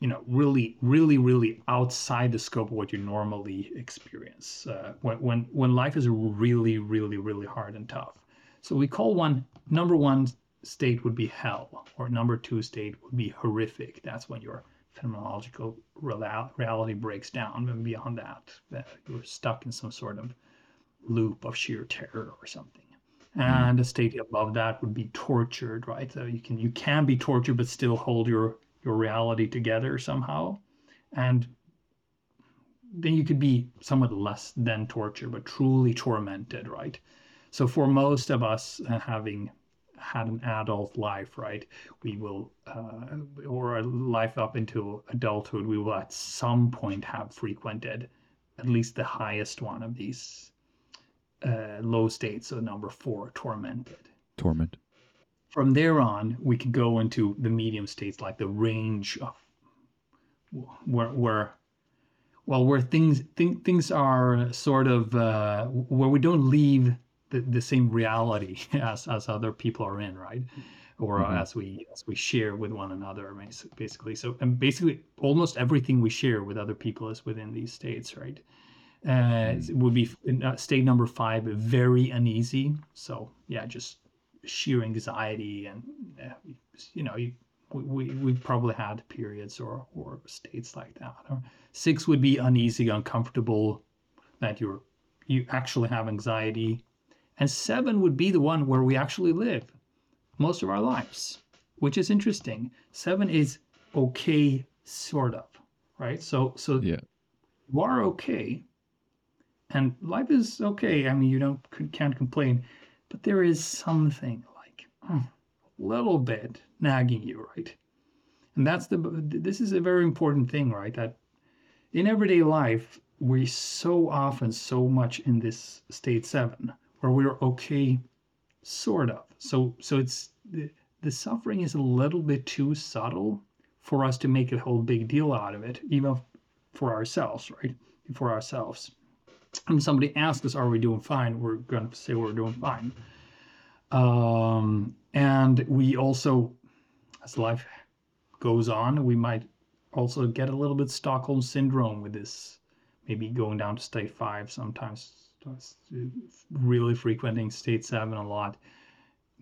Speaker 2: you know really really really outside the scope of what you normally experience uh, when, when when life is really really really hard and tough. So we call one number one state would be hell or number two state would be horrific. That's when your phenomenological reality breaks down and beyond that you're stuck in some sort of loop of sheer terror or something and a state above that would be tortured right? So you can you can be tortured but still hold your your reality together somehow. And then you could be somewhat less than torture but truly tormented right? So for most of us uh, having had an adult life right we will uh, or a life up into adulthood we will at some point have frequented at least the highest one of these uh, low states so number four tormented
Speaker 1: torment
Speaker 2: from there on, we could go into the medium states, like the range of where, where well, where things th- things are sort of uh, where we don't leave the, the same reality as as other people are in, right? Or mm-hmm. as we as we share with one another, basically. So, and basically, almost everything we share with other people is within these states, right? Uh, mm-hmm. would be uh, state number five, very uneasy. So, yeah, just sheer anxiety and uh, you know you, we, we probably had periods or, or states like that. Six would be uneasy uncomfortable that you're you actually have anxiety. And seven would be the one where we actually live most of our lives which is interesting. Seven is okay sort of right? So so
Speaker 1: yeah.
Speaker 2: you are okay and life is okay i mean you don't can't complain but there is something like a hmm, little bit nagging you, right? And that's the this is a very important thing, right? That in everyday life, we so often so much in this state seven where we're okay, sort of. So so it's the, the suffering is a little bit too subtle for us to make a whole big deal out of it, even for ourselves, right? For ourselves when somebody asks us, "Are we doing fine?" We're going to say we're doing fine. Um, and we also, as life goes on, we might also get a little bit Stockholm syndrome with this, maybe going down to state five sometimes, really frequenting state seven a lot.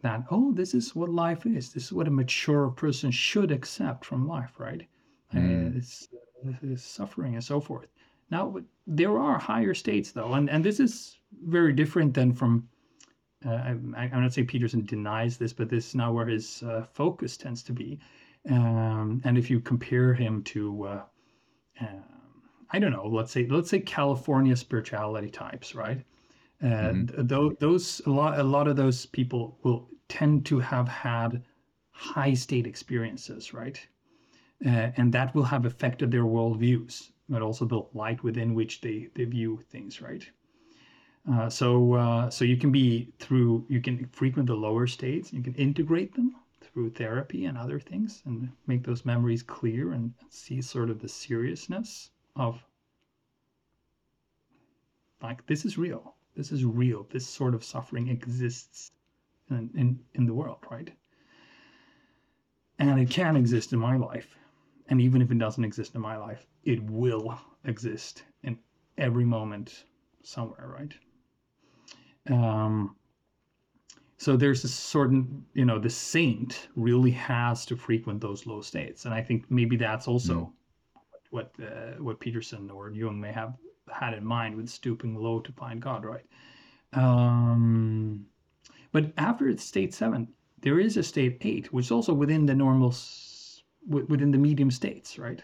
Speaker 2: That oh, this is what life is. This is what a mature person should accept from life, right? Mm. Uh, it's, it's suffering and so forth. Now, there are higher states, though, and, and this is very different than from. Uh, I, I'm not saying Peterson denies this, but this is now where his uh, focus tends to be. Um, and if you compare him to, uh, um, I don't know, let's say let's say California spirituality types, right? And mm-hmm. th- those a lot a lot of those people will tend to have had high state experiences, right? Uh, and that will have affected their worldviews but also the light within which they, they view things, right? Uh, so uh, so you can be through you can frequent the lower states. You can integrate them through therapy and other things, and make those memories clear and see sort of the seriousness of like this is real. This is real. This sort of suffering exists in in, in the world, right? And it can exist in my life and even if it doesn't exist in my life, it will exist in every moment somewhere, right? Um, so there's a certain, you know, the saint really has to frequent those low states, and I think maybe that's also mm. what uh, what Peterson or Jung may have had in mind with stooping low to find God, right? Um, but after it's state seven, there is a state eight, which is also within the normal within the medium states, right?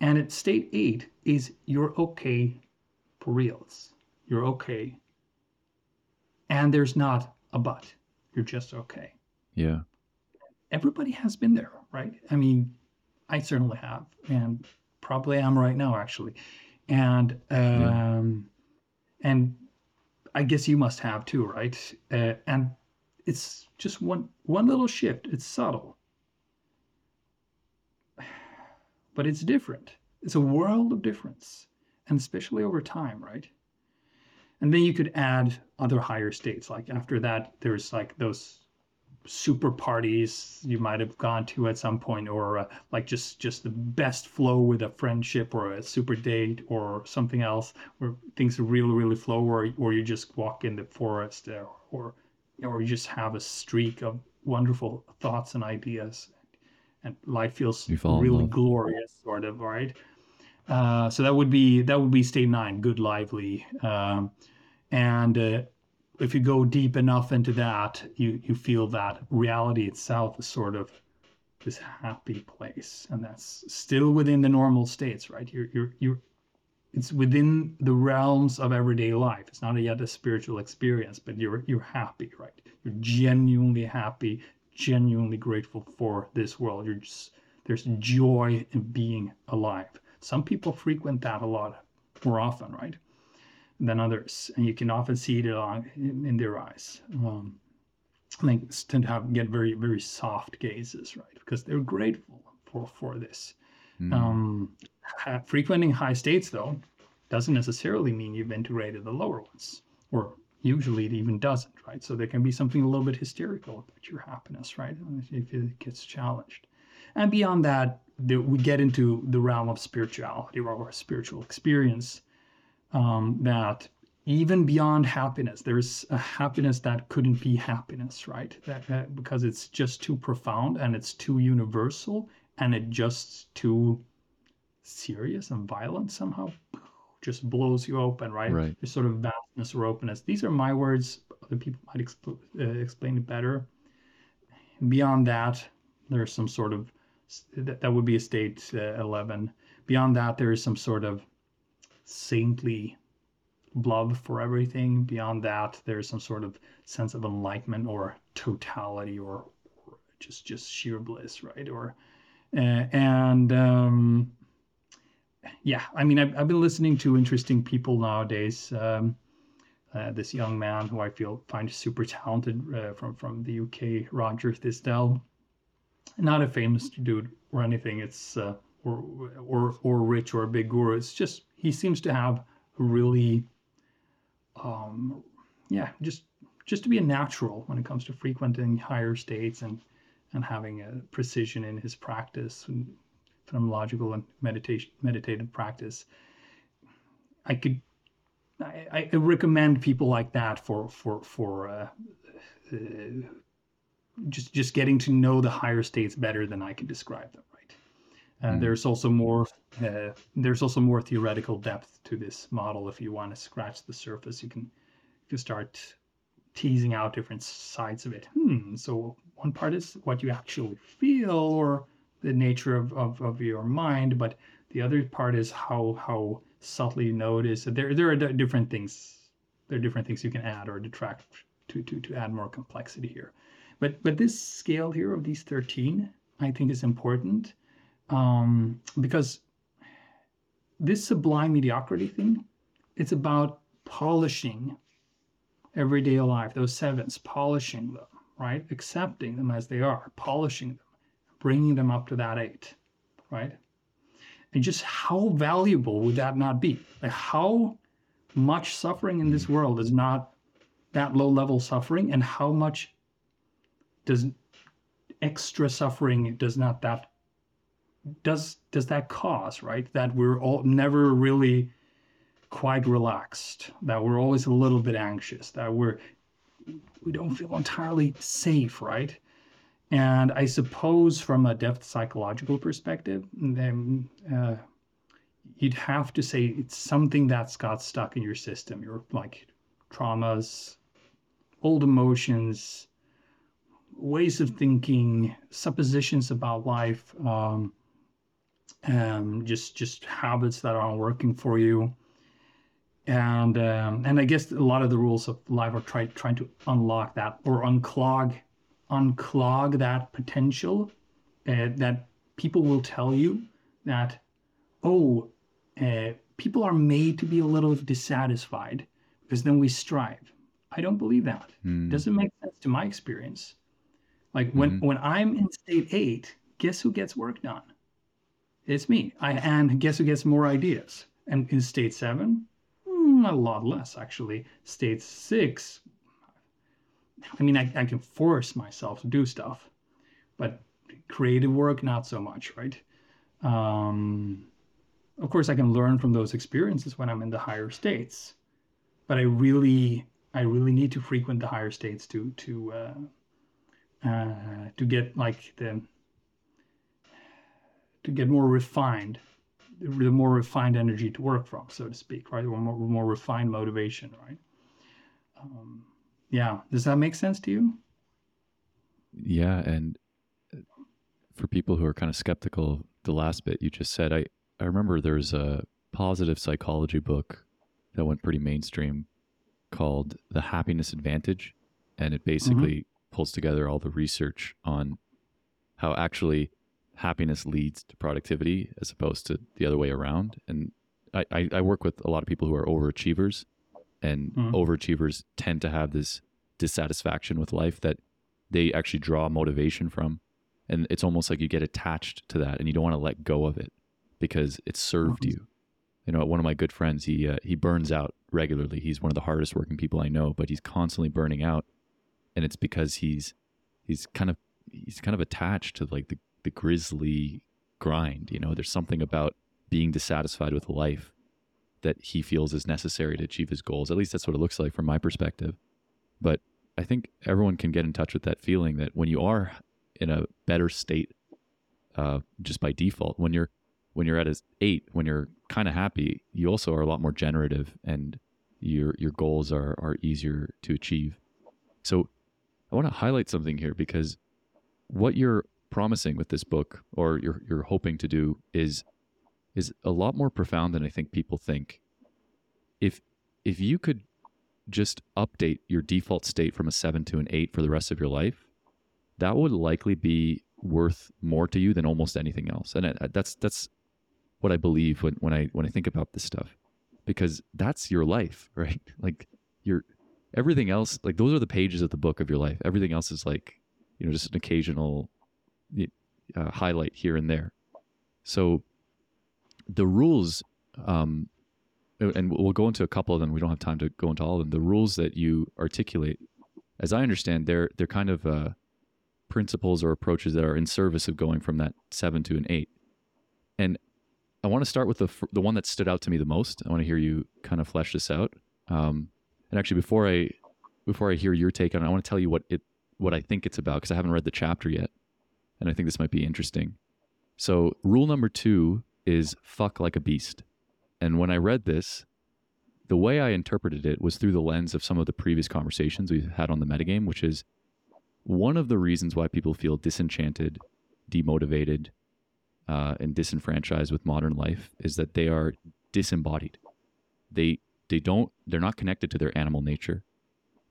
Speaker 2: And at state eight is you're okay for reals. You're okay. And there's not a but. You're just okay.
Speaker 1: Yeah.
Speaker 2: Everybody has been there, right? I mean, I certainly have, and probably am right now, actually. And um, yeah. and I guess you must have too, right? Uh, and it's just one one little shift. It's subtle, but it's different. It's a world of difference, and especially over time, right? And then you could add other higher states. Like after that, there's like those super parties you might have gone to at some point or uh, like just just the best flow with a friendship or a super date or something else where things really really flow or or you just walk in the forest or or, or you just have a streak of wonderful thoughts and ideas and life feels really glorious sort of right uh, so that would be that would be state nine good lively um, and uh, if you go deep enough into that, you you feel that reality itself is sort of this happy place, and that's still within the normal states, right? You're you're you're it's within the realms of everyday life. It's not yet a spiritual experience, but you're you're happy, right? You're genuinely happy, genuinely grateful for this world. You're just there's joy in being alive. Some people frequent that a lot more often, right? than others, and you can often see it in, in their eyes. Um, they tend to have get very very soft gazes, right? Because they're grateful for for this. Mm. Um, frequenting high states though doesn't necessarily mean you've integrated the lower ones, or usually it even doesn't, right? So there can be something a little bit hysterical about your happiness, right? If it gets challenged. And beyond that, we get into the realm of spirituality or spiritual experience um, that even beyond happiness, there's a happiness that couldn't be happiness, right? That, that, because it's just too profound and it's too universal and it just too serious and violent somehow just blows you open, right?
Speaker 1: Right.
Speaker 2: There's sort of openness. These are my words. Other people might expl- uh, explain it better. Beyond that, there's some sort of that, that would be a state uh, 11. Beyond that, there is some sort of saintly love for everything. Beyond that, there's some sort of sense of enlightenment or totality or, or just just sheer bliss, right? Or uh, and um, yeah, I mean, I've, I've been listening to interesting people nowadays. Um, uh, this young man who I feel find super talented uh, from from the UK, Roger Thisdell. Not a famous dude or anything. It's uh, or or or rich or a big guru. It's just he seems to have really, um, yeah, just just to be a natural when it comes to frequenting higher states and and having a precision in his practice and phenomenological and meditation meditative practice. I could I, I recommend people like that for for for uh, uh, just just getting to know the higher states better than I can describe them. Uh, mm. There's also more uh, there's also more theoretical depth to this model. If you want to scratch the surface, you can you can start teasing out different sides of it. Hmm. So one part is what you actually feel or the nature of, of, of your mind, but the other part is how how subtly notice. There there are different things. There are different things you can add or detract to to to add more complexity here. But but this scale here of these 13, I think is important um, because this sublime mediocrity thing, it's about polishing everyday life, those sevens, polishing them, right? Accepting them as they are, polishing them, bringing them up to that eight, right? And just how valuable would that not be? Like how much suffering in this world is not that low level suffering, and how much does extra suffering does not that does does that cause right that we're all never really quite relaxed that we're always a little bit anxious that we're we don't feel entirely safe right and i suppose from a depth psychological perspective then uh, you'd have to say it's something that's got stuck in your system. Your like traumas old emotions ways of thinking suppositions about life um, um, just just habits that aren't working for you. And um, and I guess a lot of the rules of life are try, trying to unlock that or unclog unclog that potential uh, that people will tell you that oh uh, people are made to be a little dissatisfied because then we strive i don't believe that mm. doesn't make sense to my experience like when mm-hmm. when i'm in state 8 guess who gets work done it's me. I, and guess who gets more ideas? And in state seven, mm, a lot less actually. State six, I mean, I, I can force myself to do stuff, but creative work, not so much, right? Um, of course, I can learn from those experiences when I'm in the higher states, but I really, I really need to frequent the higher states to to uh, uh, to get like the to get more refined, the more refined energy to work from, so to speak, right? Or more, more refined motivation, right? Um, yeah, does that make sense to you?
Speaker 1: Yeah, and uh, for people who are kind of skeptical, the last bit you just said, I I remember there's a positive psychology book that went pretty mainstream called The Happiness Advantage, and it basically mm-hmm. pulls together all the research on how actually happiness leads to productivity as opposed to the other way around. And I, I, I work with a lot of people who are overachievers, and mm-hmm. overachievers tend to have this dissatisfaction with life that they actually draw motivation from. And it's almost like you get attached to that and you don't want to let go of it because it served mm-hmm. you. You know, one of my good friends, he uh, he burns out regularly. He's one of the hardest working people I know, but he's constantly burning out, and it's because he's he's kind of he's kind of attached to like the the grisly grind. You know, there's something about being dissatisfied with life that he feels is necessary to achieve his goals. At least that's what it looks like from my perspective. But I think everyone can get in touch with that feeling that when you are in a better state, uh, just by default, when you're when you're at a eight, when you're kind of happy, you also are a lot more generative, and your your goals are are easier to achieve. So I want to highlight something here because what you're promising with this book or you're you're hoping to do is is a lot more profound than I think people think. If if you could just update your default state from a 7 to an 8 for the rest of your life, that would likely be worth more to you than almost anything else. And that's that's what I believe when, when I when I think about this stuff. Because that's your life, right? Like your everything else, like those are the pages of the book of your life. Everything else is like, you know, just an occasional uh, highlight here and there. So the rules, um, and we'll go into a couple of them. We don't have time to go into all of them. The rules that you articulate, as I understand, they're they're kind of uh, principles or approaches that are in service of going from that seven to an eight. And I want to start with the the one that stood out to me the most. I want to hear you kind of flesh this out. Um, and actually, before I before I hear your take on it, I want to tell you what it what I think it's about because I haven't read the chapter yet and I think this might be interesting. So, rule number two is fuck like a beast. And when I read this, the way I interpreted it was through the lens of some of the previous conversations we've had on the metagame, which is one of the reasons why people feel disenchanted, demotivated, uh, and disenfranchised with modern life is that they are disembodied. They they don't they're not connected to their animal nature.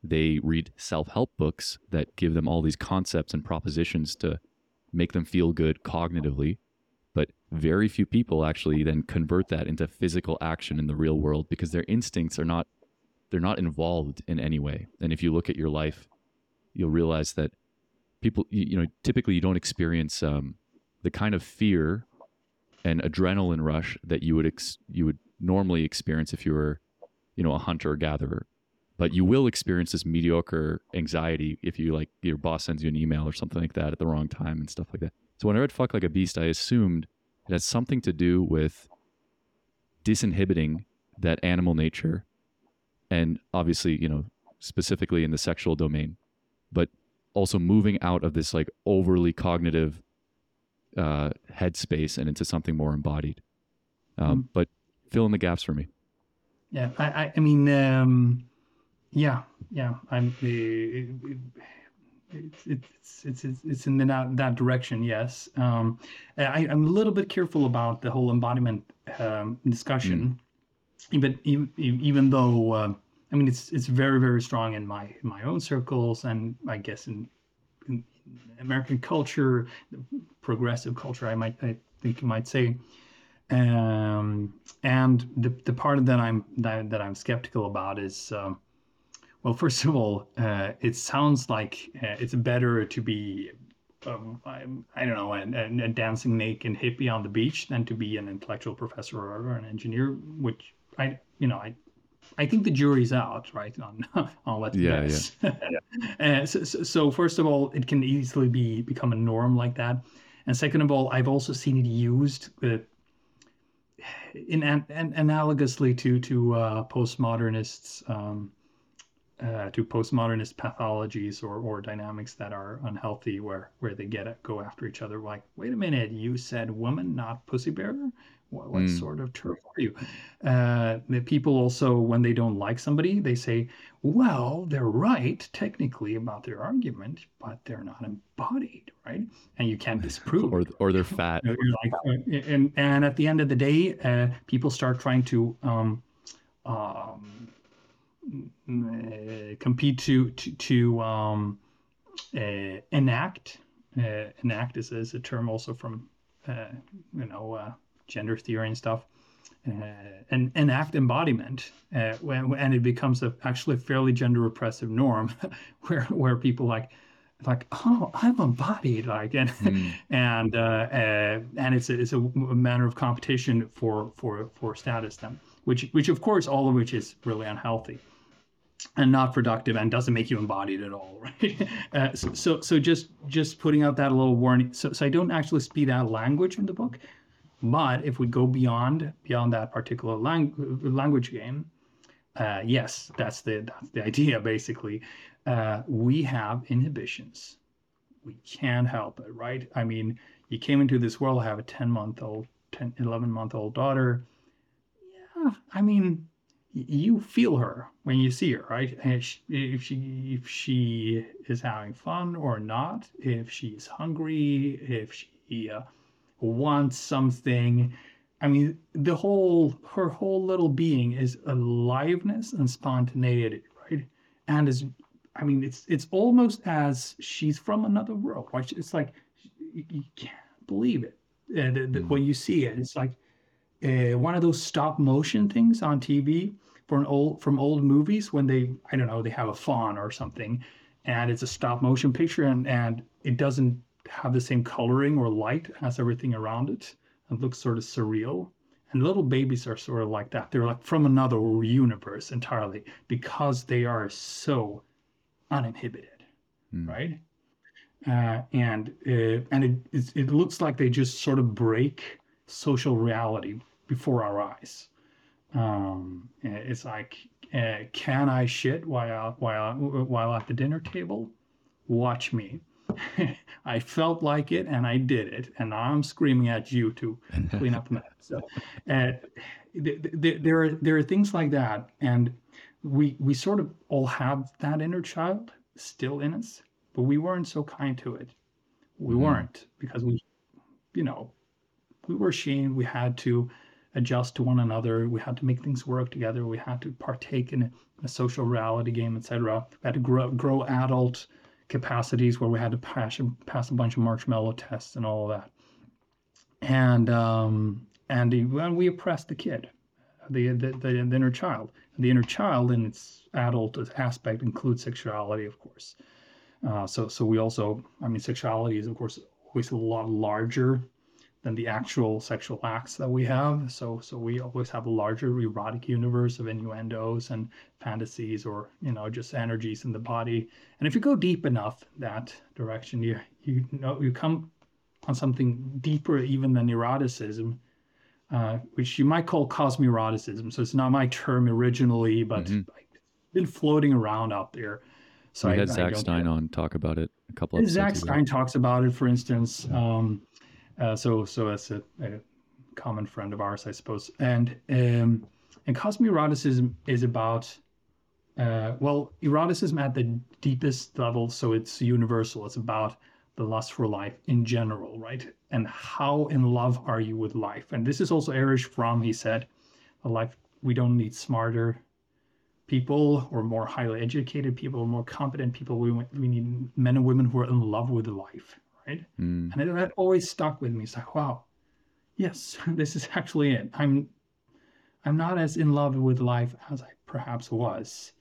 Speaker 1: They read self-help books that give them all these concepts and propositions to make them feel good cognitively. But very few people actually then convert that into physical action in the real world because their instincts are not they're not involved in any way. And if you look at your life, you'll realize that people you, you know typically you don't experience um, the kind of fear and adrenaline rush that you would ex- you would normally experience if you were you know a hunter gatherer but you will experience this mediocre anxiety if you like your boss sends you an email or something like that at the wrong time and stuff like that. So when I read fuck like a beast, I assumed it has something to do with disinhibiting that animal nature and obviously, you know, specifically in the sexual domain, but also moving out of this like overly cognitive uh, headspace and into something more embodied. Um, mm But fill in the gaps for me.
Speaker 2: Yeah, I, I mean, um, yeah, yeah. I'm. Uh, it's it's it's it's, it's in that that direction. Yes. Um, I, I'm a little bit careful about the whole embodiment um, discussion, mm. but even, even though uh, I mean it's it's very very strong in my in my own circles, and I guess in, in American culture, progressive culture, I might I think you might say. Um, and the the part that I'm that, that I'm skeptical about is. Um, well, first of all, uh, it sounds like uh, it's better to be, um, I, I, don't know, a, a, dancing naked hippie on the beach than to be an intellectual professor or an engineer, which I, you know, I, I think the jury's out, right, on on what
Speaker 1: Yeah,
Speaker 2: yes. Uh, so, so, so first of all, it can easily be become a norm like that, and second of all, I've also seen it used uh, in an, an, analogously to to uh, postmodernists. Um, uh, to postmodernist pathologies or, or dynamics that are unhealthy where where they get it, go after each other like wait a minute you said woman not pussy bearer what, what
Speaker 1: Mm.
Speaker 2: sort of term are you uh, the people also when they don't like somebody they say well they're right technically about their argument but they're not embodied right and you can't disprove
Speaker 1: or or they're fat.
Speaker 2: you know, like, uh, and and at the end of the day, uh, people start trying to um, um, uh, compete to to, to um, uh, enact. Uh, enact is, is a term also from uh, you know uh, gender theory and stuff. Uh, and enact embodiment, uh, when, and it becomes a actually fairly gender repressive norm, where where people like like oh I'm embodied like and
Speaker 1: Mm.
Speaker 2: and uh, uh, and it's a, it's a manner of competition for for for status then, which which of course all of which is really unhealthy and not productive and doesn't make you embodied at all, right? Uh, so, so so just just putting out that little warning. So so I don't actually speak out language in the book, but if we go beyond beyond that particular lang- language game, uh, yes, that's the that's the idea basically. Uh, we have inhibitions we can't help it, right? I mean, you came into this world, i have a 10 month old, 10, 11 month old daughter. Yeah, I mean, you feel her when you see her, right? And if she, if she if she is having fun or not, if she's hungry, if she uh, wants something. I mean, the whole her whole little being is aliveness and spontaneity, right? And is I mean, it's it's almost as she's from another world. Right? It's like you, can't believe it the,
Speaker 1: Mm.
Speaker 2: when you see it. It's like uh, one of those stop motion things on TV for an old from old movies when they I don't know they have a fawn or something, and it's a stop motion picture and and it doesn't have the same coloring or light as everything around it. It looks sort of surreal. And little babies are sort of like that. They're like from another universe entirely because they are so uninhibited,
Speaker 1: Mm.
Speaker 2: right? Uh, and uh, and it, it it looks like they just sort of break social reality before our eyes. Um, it's like, uh, can I shit while while while at the dinner table? Watch me. I felt like it and I did it, and now I'm screaming at you to clean up the mess. So, uh, th- th- there are there are things like that, and we we sort of all have that inner child still in us, but we weren't so kind to it. We
Speaker 1: Mhm.
Speaker 2: weren't because we, you know, we were ashamed. We had to adjust to one another. We had to make things work together. We had to partake in a, a social reality game, etc. We had to grow grow adult capacities where we had to pass pass a bunch of marshmallow tests and all of that. And um, and when we oppressed the kid, the, the the the inner child, the inner child in its adult aspect includes sexuality, of course. Uh, so so we also, I mean, sexuality is of course always a lot larger than the actual sexual acts that we have. So so we always have a larger erotic universe of innuendos and fantasies, or you know, just energies in the body. And if you go deep enough that direction, you you know you come on something deeper even than eroticism, uh, which you might call cosmoeroticism. So it's not my term originally, but
Speaker 1: Mhm.
Speaker 2: it's been floating around out there. So
Speaker 1: we
Speaker 2: I-
Speaker 1: had Zach Stein on talk about it a couple of
Speaker 2: Zach. Stein talks about it, for instance. Um, uh, so, so that's a, a common friend of ours, I suppose. And um, and cosmoeroticism is about uh, well, eroticism at the deepest level. So it's universal. It's about the lust for life in general, right? And how in love are you with life? And this is also Erich Fromm. He said, "A life we don't need smarter." people or more highly educated people or more competent people we, we need men and women who are in love with life right?
Speaker 1: Mm.
Speaker 2: and it, that always stuck with me. It's like wow yes this is actually it. I'm i'm not as in love with life as i perhaps was.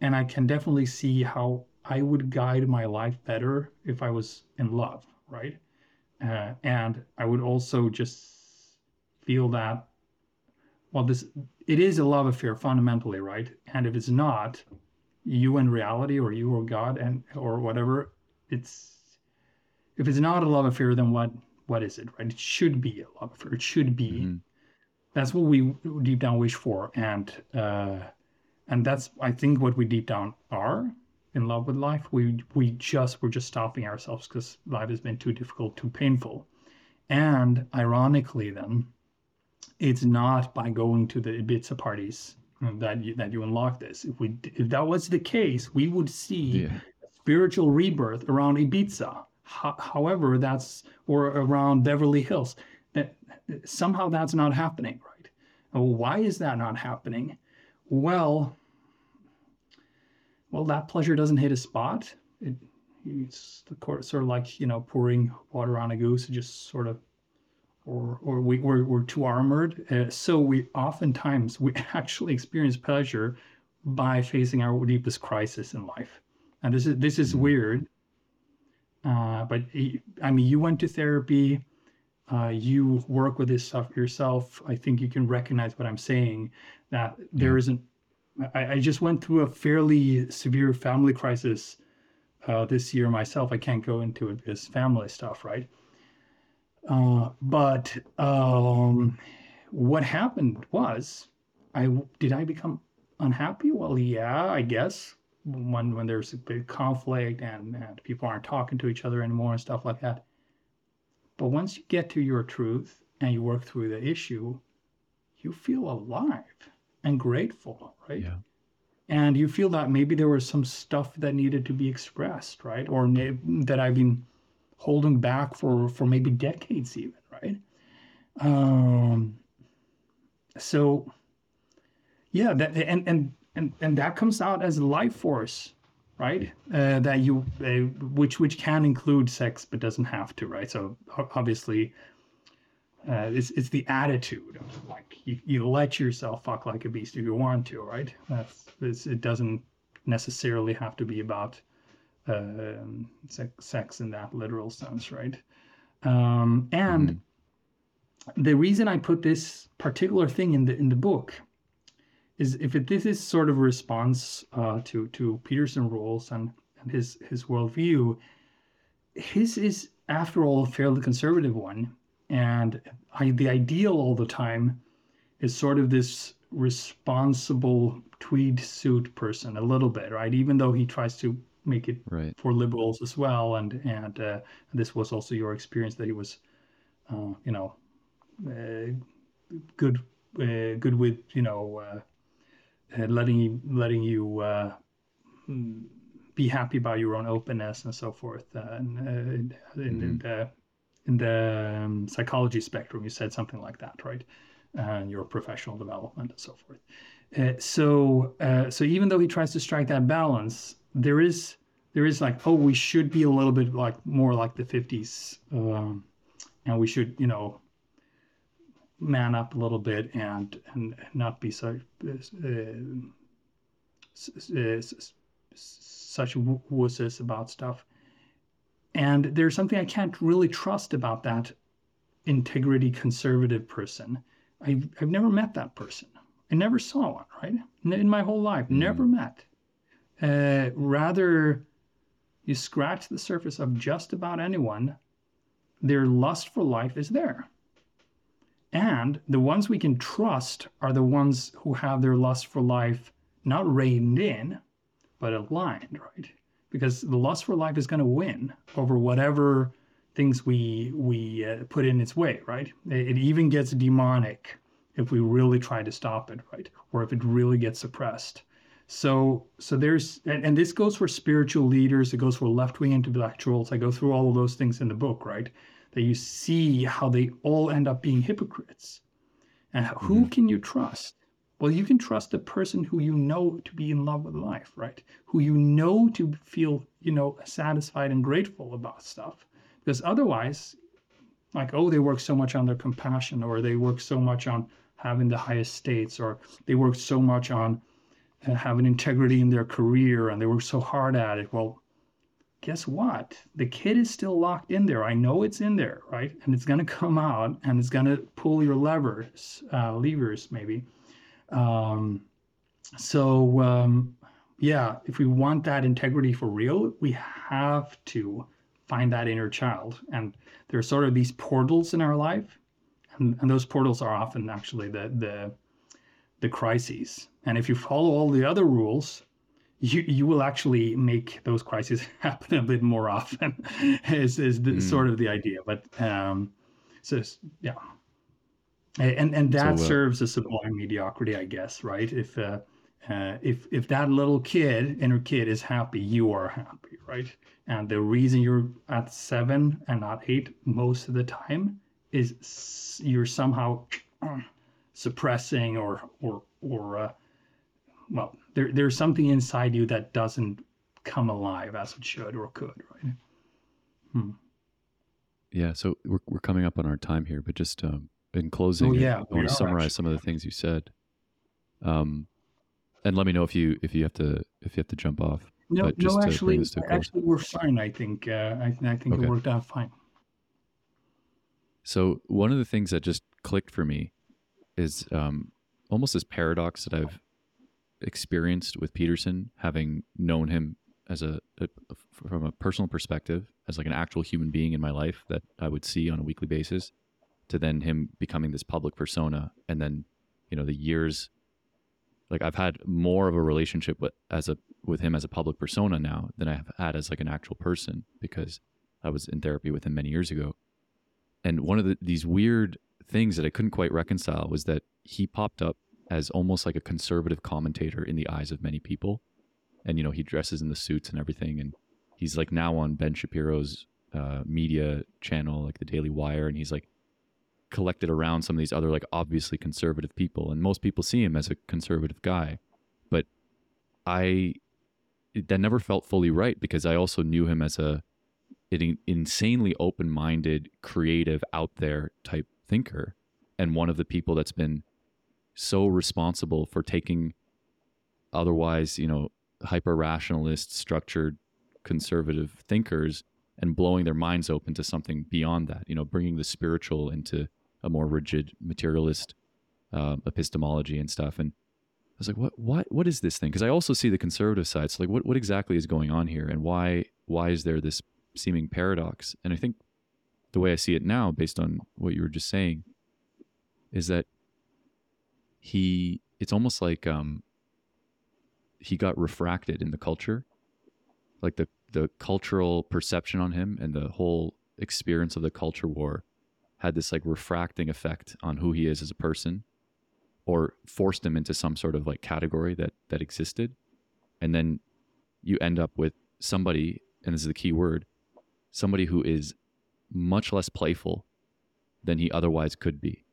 Speaker 2: And i can definitely see how i would guide my life better if i was in love right? Uh, and i would also just feel that well, this it is a love affair fundamentally, right? And if it's not, you and reality, or you or God, and or whatever, it's if it's not a love affair, then what what is it, right? It should be a love affair. It should be. Mm-hmm. That's what we deep down wish for, and uh, and that's I think what we deep down are in love with life. We we just we're just stopping ourselves because life has been too difficult, too painful, and ironically, then it's not by going to the Ibiza parties that you, that you unlock this. If we if that was the case, we would see yeah. spiritual rebirth around Ibiza. Ho- however, that's or around Beverly Hills. That somehow that's not happening, right? why is that not happening? Well, well, that pleasure doesn't hit a spot. It, it's the sort of like you know pouring water on a goose. It just sort of or or we, we're, we're too armored. Uh, so we oftentimes we actually experience pleasure by facing our deepest crisis in life. And this is this is mm-hmm. weird. Uh, but I mean, you went to therapy. Uh, you work with this stuff yourself. I think you can recognize what I'm saying. That there isn't. I, I just went through a fairly severe family crisis uh, this year myself. I can't go into it because family stuff, right? Uh, but um, what happened was, I did I become unhappy? Well, yeah, I guess when when there's a big conflict and, and people aren't talking to each other anymore and stuff like that. But once you get to your truth and you work through the issue, you feel alive and grateful, right? Yeah. And you feel that maybe there was some stuff that needed to be expressed, right? Or that I've been holding back for for maybe decades even right um so yeah that and and and, and that comes out as life force right uh, that you uh, which which can include sex but doesn't have to right so obviously uh, it's, it's the attitude of like you, you let yourself fuck like a beast if you want to right That's, it doesn't necessarily have to be about um, sex in that literal sense, right? Um, and mm-hmm. the reason I put this particular thing in the in the book is if it, this is sort of a response uh, to to Peterson rules and, and his his worldview, his is after all a fairly conservative one, and I, the ideal all the time is sort of this responsible tweed suit person a little bit, right? Even though he tries to make it
Speaker 1: right.
Speaker 2: for liberals as well. And and uh, this was also your experience that he was, uh, you know, uh, good uh, good with you know uh, uh, letting you letting you be happy about your own openness and so forth. and in, mm-hmm. in, the in the um, psychology spectrum, you said something like that, right? And your professional development and so forth. Uh, so uh, so even though he tries to strike that balance, there is there is like oh we should be a little bit like more like the 50s um, and we should you know man up a little bit and and not be so uh, such wusses about stuff. And there's something i can't really trust about that integrity conservative person. I've, I've never met that person. I never saw one right? In my whole life mm. never met. Uh, rather you scratch the surface of just about anyone, their lust for life is there. And the ones we can trust are the ones who have their lust for life not reined in, but aligned, right? Because the lust for life is going to win over whatever things we we uh, put in its way, right? It, it even gets demonic if we really try to stop it, right? Or if it really gets suppressed. So so there's and, and this goes for spiritual leaders, it goes for left-wing intellectuals. I go through all of those things in the book, right? That you see how they all end up being hypocrites. And who mm-hmm. can you trust? Well, you can trust the person who you know to be in love with life, right? Who you know to feel, you know, satisfied and grateful about stuff. Because otherwise, like, oh, they work so much on their compassion, or they work so much on having the highest states, or they work so much on have an integrity in their career and they work so hard at it. Well, guess what? The kid is still locked in there. I know it's in there, right? And it's gonna come out and it's gonna pull your levers, uh, levers maybe. Um, so um, yeah, if we want that integrity for real, we have to find that inner child. And there are sort of these portals in our life, and, and those portals are often actually the the the crises. And if you follow all the other rules, you you will actually make those crises happen a bit more often. is is the, mm. sort of the idea. But um, so yeah, and and that so, uh, serves a sublime mediocrity, I guess, right? If uh, uh, if if that little kid inner kid is happy, you are happy, right? And the reason you're at seven and not eight most of the time is you're somehow suppressing or or or uh, well, there there's something inside you that doesn't come alive as it should or could, right?
Speaker 1: Hmm. Yeah, so we're we're coming up on our time here, but just um, in closing, oh, yeah, I want to summarize actually. some of the things you said. Um, and let me know if you if you have to if you have to jump off.
Speaker 2: No, no, actually, actually, we're fine. I think uh, I, I think okay. it worked out fine.
Speaker 1: So one of the things that just clicked for me is um, almost this paradox that I've experienced with Peterson, having known him as a, a, from a personal perspective, as like an actual human being in my life that I would see on a weekly basis, to then him becoming this public persona, and then you know the years like I've had more of a relationship with as a with him as a public persona now than I have had as like an actual person because I was in therapy with him many years ago. And one of the, these weird things that I couldn't quite reconcile was that he popped up as almost like a conservative commentator in the eyes of many people. And you know, he dresses in the suits and everything. And he's like now on Ben Shapiro's uh, media channel like the Daily Wire. And he's like collected around some of these other like obviously conservative people. And most people see him as a conservative guy. But i that never felt fully right because i also knew him as a an insanely open-minded creative out there type thinker. And one of the people that's been so responsible for taking otherwise you know hyper rationalist structured conservative thinkers and blowing their minds open to something beyond that you know bringing the spiritual into a more rigid materialist uh, epistemology and stuff. And I was like, what, what, what is this thing? Because I also see the conservative side. So like, what, what exactly is going on here, and why, why is there this seeming paradox? And I think the way I see it now, based on what you were just saying, is that he, it's almost like um, he got refracted in the culture, like the the cultural perception on him and the whole experience of the culture war had this like refracting effect on who he is as a person or forced him into some sort of like category that that existed. And then you end up with somebody and this is the key word somebody who is much less playful than he otherwise could be.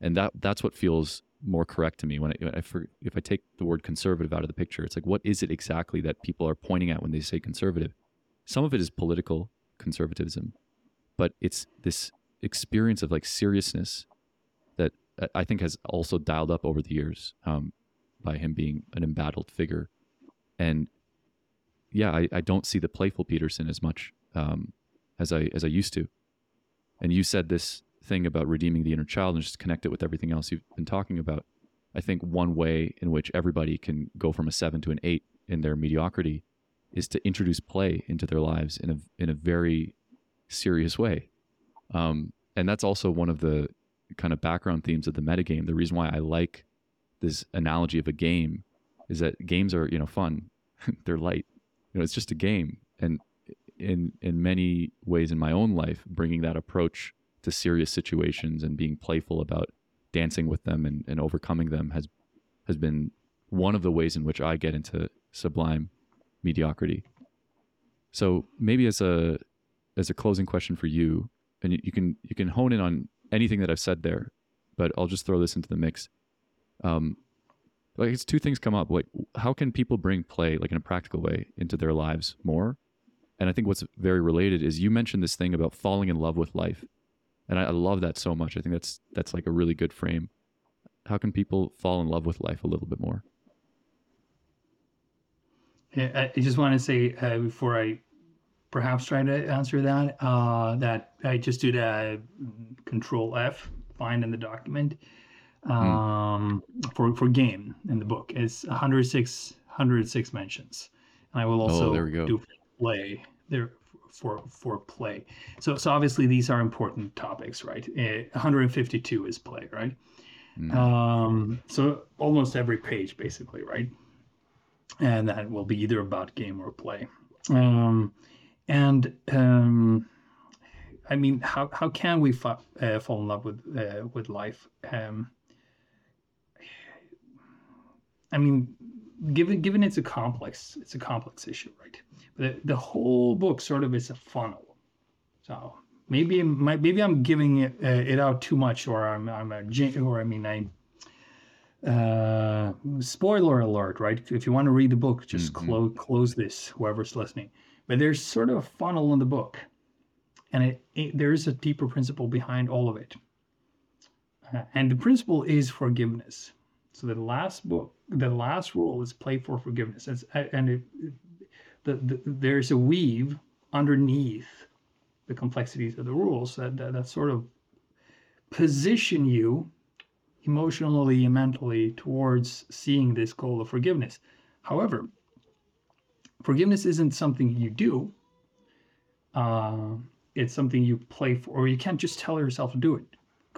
Speaker 1: And that that's what feels more correct to me when I, if, I, if I take the word conservative out of the picture it's like what is it exactly that people are pointing at when they say conservative some of it is political conservatism but it's this experience of like seriousness that I think has also dialed up over the years um, by him being an embattled figure. And yeah, I, I don't see the playful Peterson as much um, as I as I used to. And you said this thing about redeeming the inner child and just connect it with everything else you've been talking about. I think one way in which everybody can go from a seven to an eight in their mediocrity is to introduce play into their lives in a in a very serious way. Um, and that's also one of the kind of background themes of the metagame. The reason why I like this analogy of a game is that games are, you know, fun. They're light. You know, it's just a game. And in in many ways in my own life, bringing that approach to serious situations and being playful about dancing with them and, and overcoming them has has been one of the ways in which I get into sublime mediocrity. So maybe as a as a closing question for you, and you, can you can hone in on anything that I've said there, but I'll just throw this into the mix. Um, like it's two things come up. Like how can people bring play, like in a practical way, into their lives more? And I think what's very related is you mentioned this thing about falling in love with life, and I, I love that so much. I think that's that's like a really good frame. How can people fall in love with life a little bit more?
Speaker 2: Yeah, I just want to say uh, before I perhaps try to answer that. Uh, that I just did a control F, find in the document um, mm. for for game in the book. It's 106 106 mentions, and I will oh, also oh, do play there for for play. So so obviously these are important topics, right? Uh, 152 is play, right? Mm. Um, so almost every page, basically, right? And that will be either about game or play. Um, and um, I mean, how how can we fa- uh, fall in love with uh, with life? Um, I mean, given given it's a complex it's a complex issue, right? But the, the whole book sort of is a funnel. So maybe my, maybe I'm giving it uh, it out too much, or I'm I'm a or I mean I. Uh, spoiler alert, right? If you want to read the book, just mm-hmm. close close this. Whoever's listening, but there's sort of a funnel in the book, and it, it there is a deeper principle behind all of it. Uh, and the principle is forgiveness. So the last book, the last rule is play for forgiveness, it's, and it, the, the, there's a weave underneath the complexities of the rules that, that, that sort of position you emotionally and mentally towards seeing this goal of forgiveness. However, forgiveness isn't something you do. Uh, it's something you play for, or you can't just tell yourself to do it.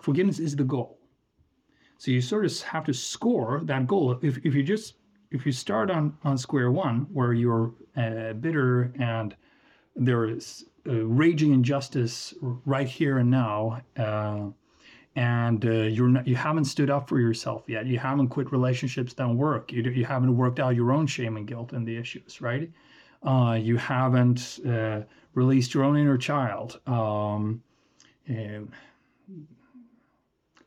Speaker 2: Forgiveness is the goal. So you sort of have to score that goal. If, if you just if you start on on square one where you're uh, bitter and there is raging injustice right here and now, uh, and uh, you're not, you haven't stood up for yourself yet. You haven't quit relationships that work. You you haven't worked out your own shame and guilt and the issues, right? Uh, you haven't uh, released your own inner child. Um,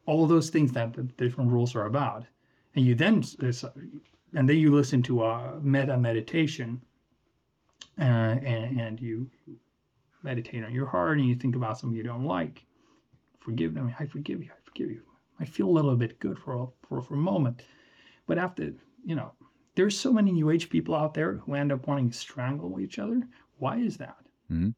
Speaker 2: all those things that the different rules are about, and you then and then you listen to a metta meditation, uh, and, and you meditate on your heart and you think about something you don't like, forgive them. I forgive you. I forgive you. I feel a little bit good for a, for, for a moment. But after, you know, there's so many New Age people out there who end up wanting to strangle each other. Why is that? Mm-hmm.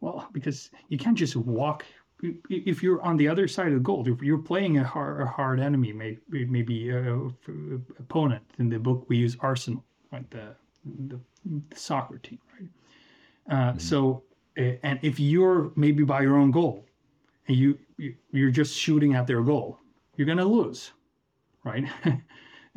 Speaker 2: Well, because you can't just walk. If you're on the other side of the goal, if you're playing a hard, a hard enemy, maybe, maybe a, opponent. In the book, we use Arsenal, right? The, the, the soccer team, right? Uh, mm-hmm. So and if you're maybe by your own goal and you you're just shooting at their goal you're going to lose right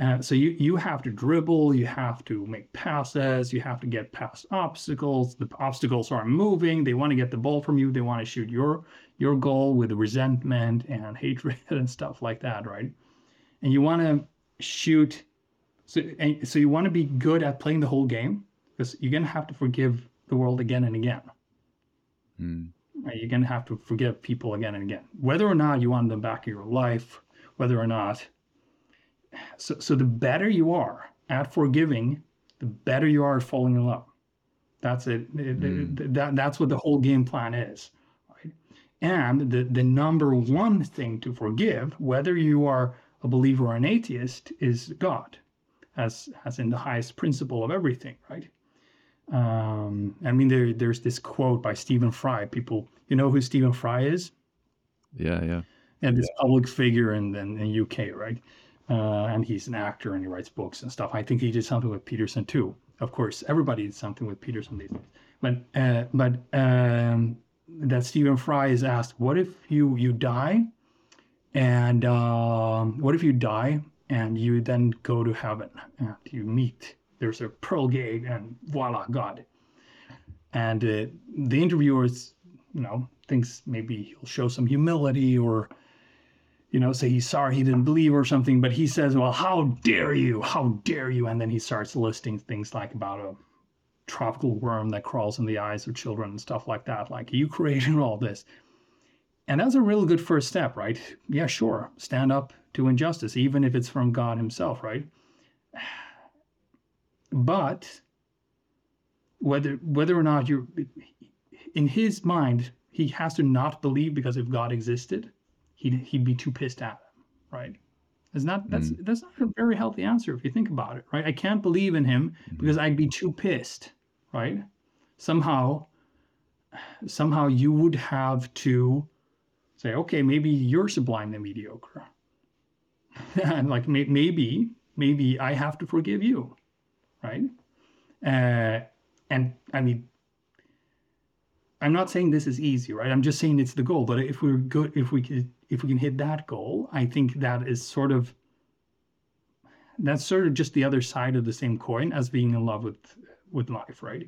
Speaker 2: uh, so you you have to dribble you have to make passes you have to get past obstacles. The obstacles are moving. They want to get the ball from you. They want to shoot your your goal with resentment and hatred and stuff like that right? And you want to shoot so and so you want to be good at playing the whole game because you're going to have to forgive the world again and again. Mm. You're going to have to forgive people again and again, whether or not you want them back in your life, whether or not. So, so the better you are at forgiving, the better you are at falling in love. That's it. Mm. That, that's what the whole game plan is. Right? And the, the number one thing to forgive, whether you are a believer or an atheist, is God, as, as in the highest principle of everything, right? Um, I mean, there, there's this quote by Stephen Fry. People, you know who Stephen Fry is?
Speaker 1: Yeah, yeah.
Speaker 2: And this yeah. public figure in, in, in UK, right? Uh, and he's an actor and he writes books and stuff. I think he did something with Peterson too. Of course, everybody did something with Peterson these days. But uh, but um, that Stephen Fry is asked, what if you you die, and uh, what if you die and you then go to heaven and you meet there's a pearl gate and voila god and uh, the interviewers you know thinks maybe he'll show some humility or you know say he's sorry he didn't believe or something but he says well how dare you? How dare you? And then he starts listing things like about a tropical worm that crawls in the eyes of children and stuff like that. Like you created all this. And that's a real good first step right? Yeah sure. Stand up to injustice even if it's from god himself right? But whether whether or not you're in his mind, he has to not believe because if God existed, he'd he'd be too pissed at him, right? It's not that's mm. that's not a very healthy answer if you think about it, right? I can't believe in him mm. because I'd be too pissed, right? Somehow somehow you would have to say, okay, maybe you're sublime and mediocre. and like may- maybe, maybe I have to forgive you, right? Uh, and I mean, I'm not saying this is easy, right? I'm just saying it's the goal. But if we're good, if we could, if we can hit that goal, I think that is sort of that's sort of just the other side of the same coin as being in love with with life, right?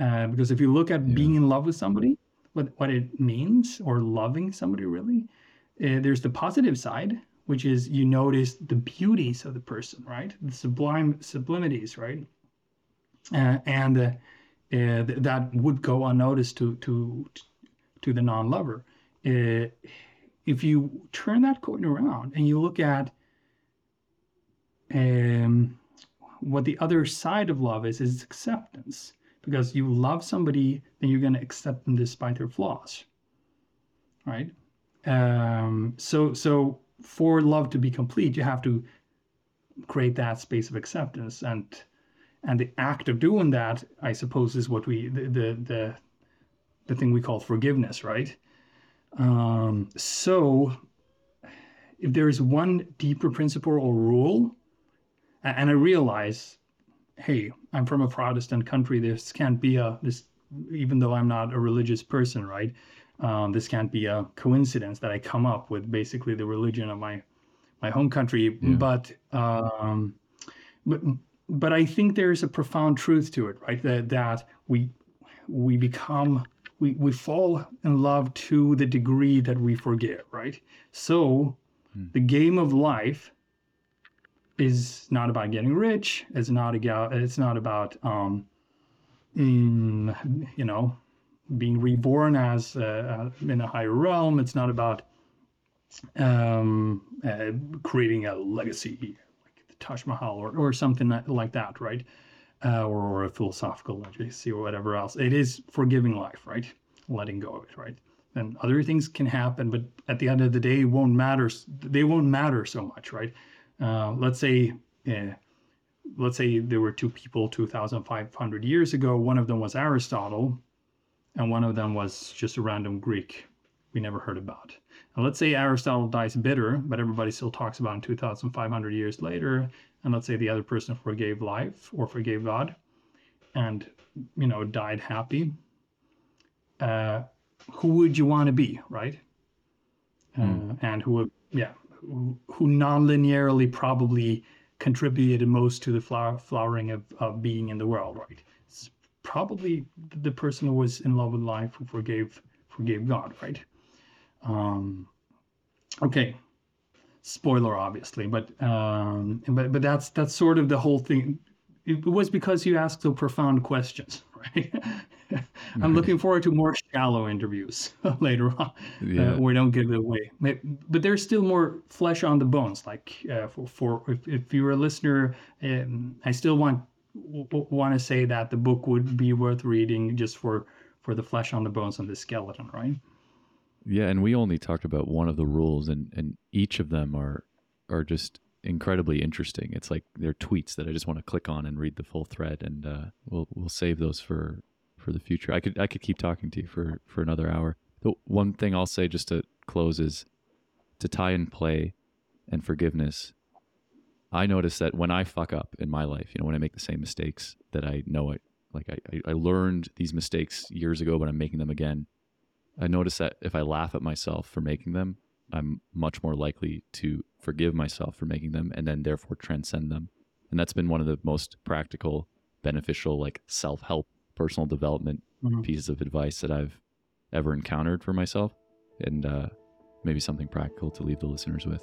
Speaker 2: Uh, because if you look at yeah. being in love with somebody, what what it means, or loving somebody really, uh, there's the positive side, which is you notice the beauties of the person, right? The sublime sublimities, right? Uh, and uh, that would go unnoticed to to to the non-lover. Uh, if you turn that coin around and you look at um, what the other side of love is, is acceptance. Because you love somebody, then you're going to accept them despite their flaws, right? Um, so, so for love to be complete, you have to create that space of acceptance, and and the act of doing that, I suppose, is what we the the the, the thing we call forgiveness, right? Um, so, if there is one deeper principle or rule and I realize, hey, I'm from a Protestant country. This can't be a this, even though I'm not a religious person, right? Um, this can't be a coincidence that I come up with basically the religion of my my home country. Yeah. But um, but but I think there's a profound truth to it, right? That that we we become we, we fall in love to the degree that we forget, right? So hmm. the game of life is not about getting rich. It's not about it's not about um, in, you know being reborn as uh, uh, in a higher realm. It's not about um, uh, creating a legacy Taj Mahal or, or something like that, right? Uh, or, or a philosophical legacy or whatever else. It is forgiving life, right? Letting go of it, right? And other things can happen, but at the end of the day, won't matter. They won't matter so much, right? Uh, let's say let's say there were two people 2500 years ago one of them was aristotle and one of them was just a random greek we never heard about and let's say aristotle dies bitter but everybody still talks about him 2500 years later and let's say the other person forgave life or forgave god and you know died happy uh, who would you want to be right mm. uh, and who would yeah who, who non-linearly probably contributed most to the flower, flowering of, of being in the world, right? It's probably the person who was in love with life who forgave forgave God, right? Um, okay, spoiler obviously, but um, but but that's that's sort of the whole thing. It was because you asked so profound questions, right? I'm looking forward to more shallow interviews later on. Yeah. Uh, we don't give it away, but there's still more flesh on the bones. Like uh, for, for if, if, you're a listener, um, I still want want to say that the book would be worth reading just for for the flesh on the bones and the skeleton, right?
Speaker 1: Yeah, and we only talked about one of the rules, and and each of them are are just incredibly interesting. It's like they're tweets that I just want to click on and read the full thread, and uh, we'll we'll save those for for the future. I could I could keep talking to you for for another hour. The one thing I'll say just to close is to tie in play and forgiveness. I notice that when I fuck up in my life, you know, when I make the same mistakes that I know it, like I, I learned these mistakes years ago, but I'm making them again. I notice that if I laugh at myself for making them, I'm much more likely to forgive myself for making them and then therefore transcend them. And that's been one of the most practical, beneficial, like self help personal development mm-hmm. pieces of advice that I've ever encountered for myself, and uh, maybe something practical to leave the listeners with.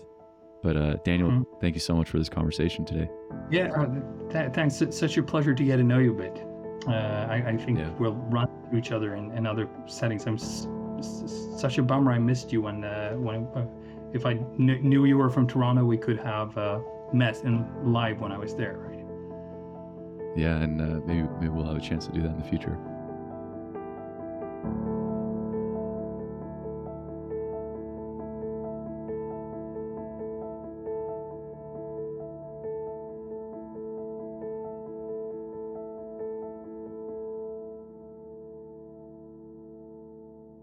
Speaker 1: But uh, Daniel, mm-hmm. thank you so much for this conversation today.
Speaker 2: Yeah, uh, th- thanks. It's such a pleasure to get to know you a bit. Uh, I, I, think yeah. we'll run into each other in, in other settings. I'm s- s- such a bummer. I missed you when uh, when uh, if I kn- knew you were from Toronto, we could have uh, met and live when I was there, right?
Speaker 1: Yeah, and uh, maybe maybe we'll have a chance to do that in the future.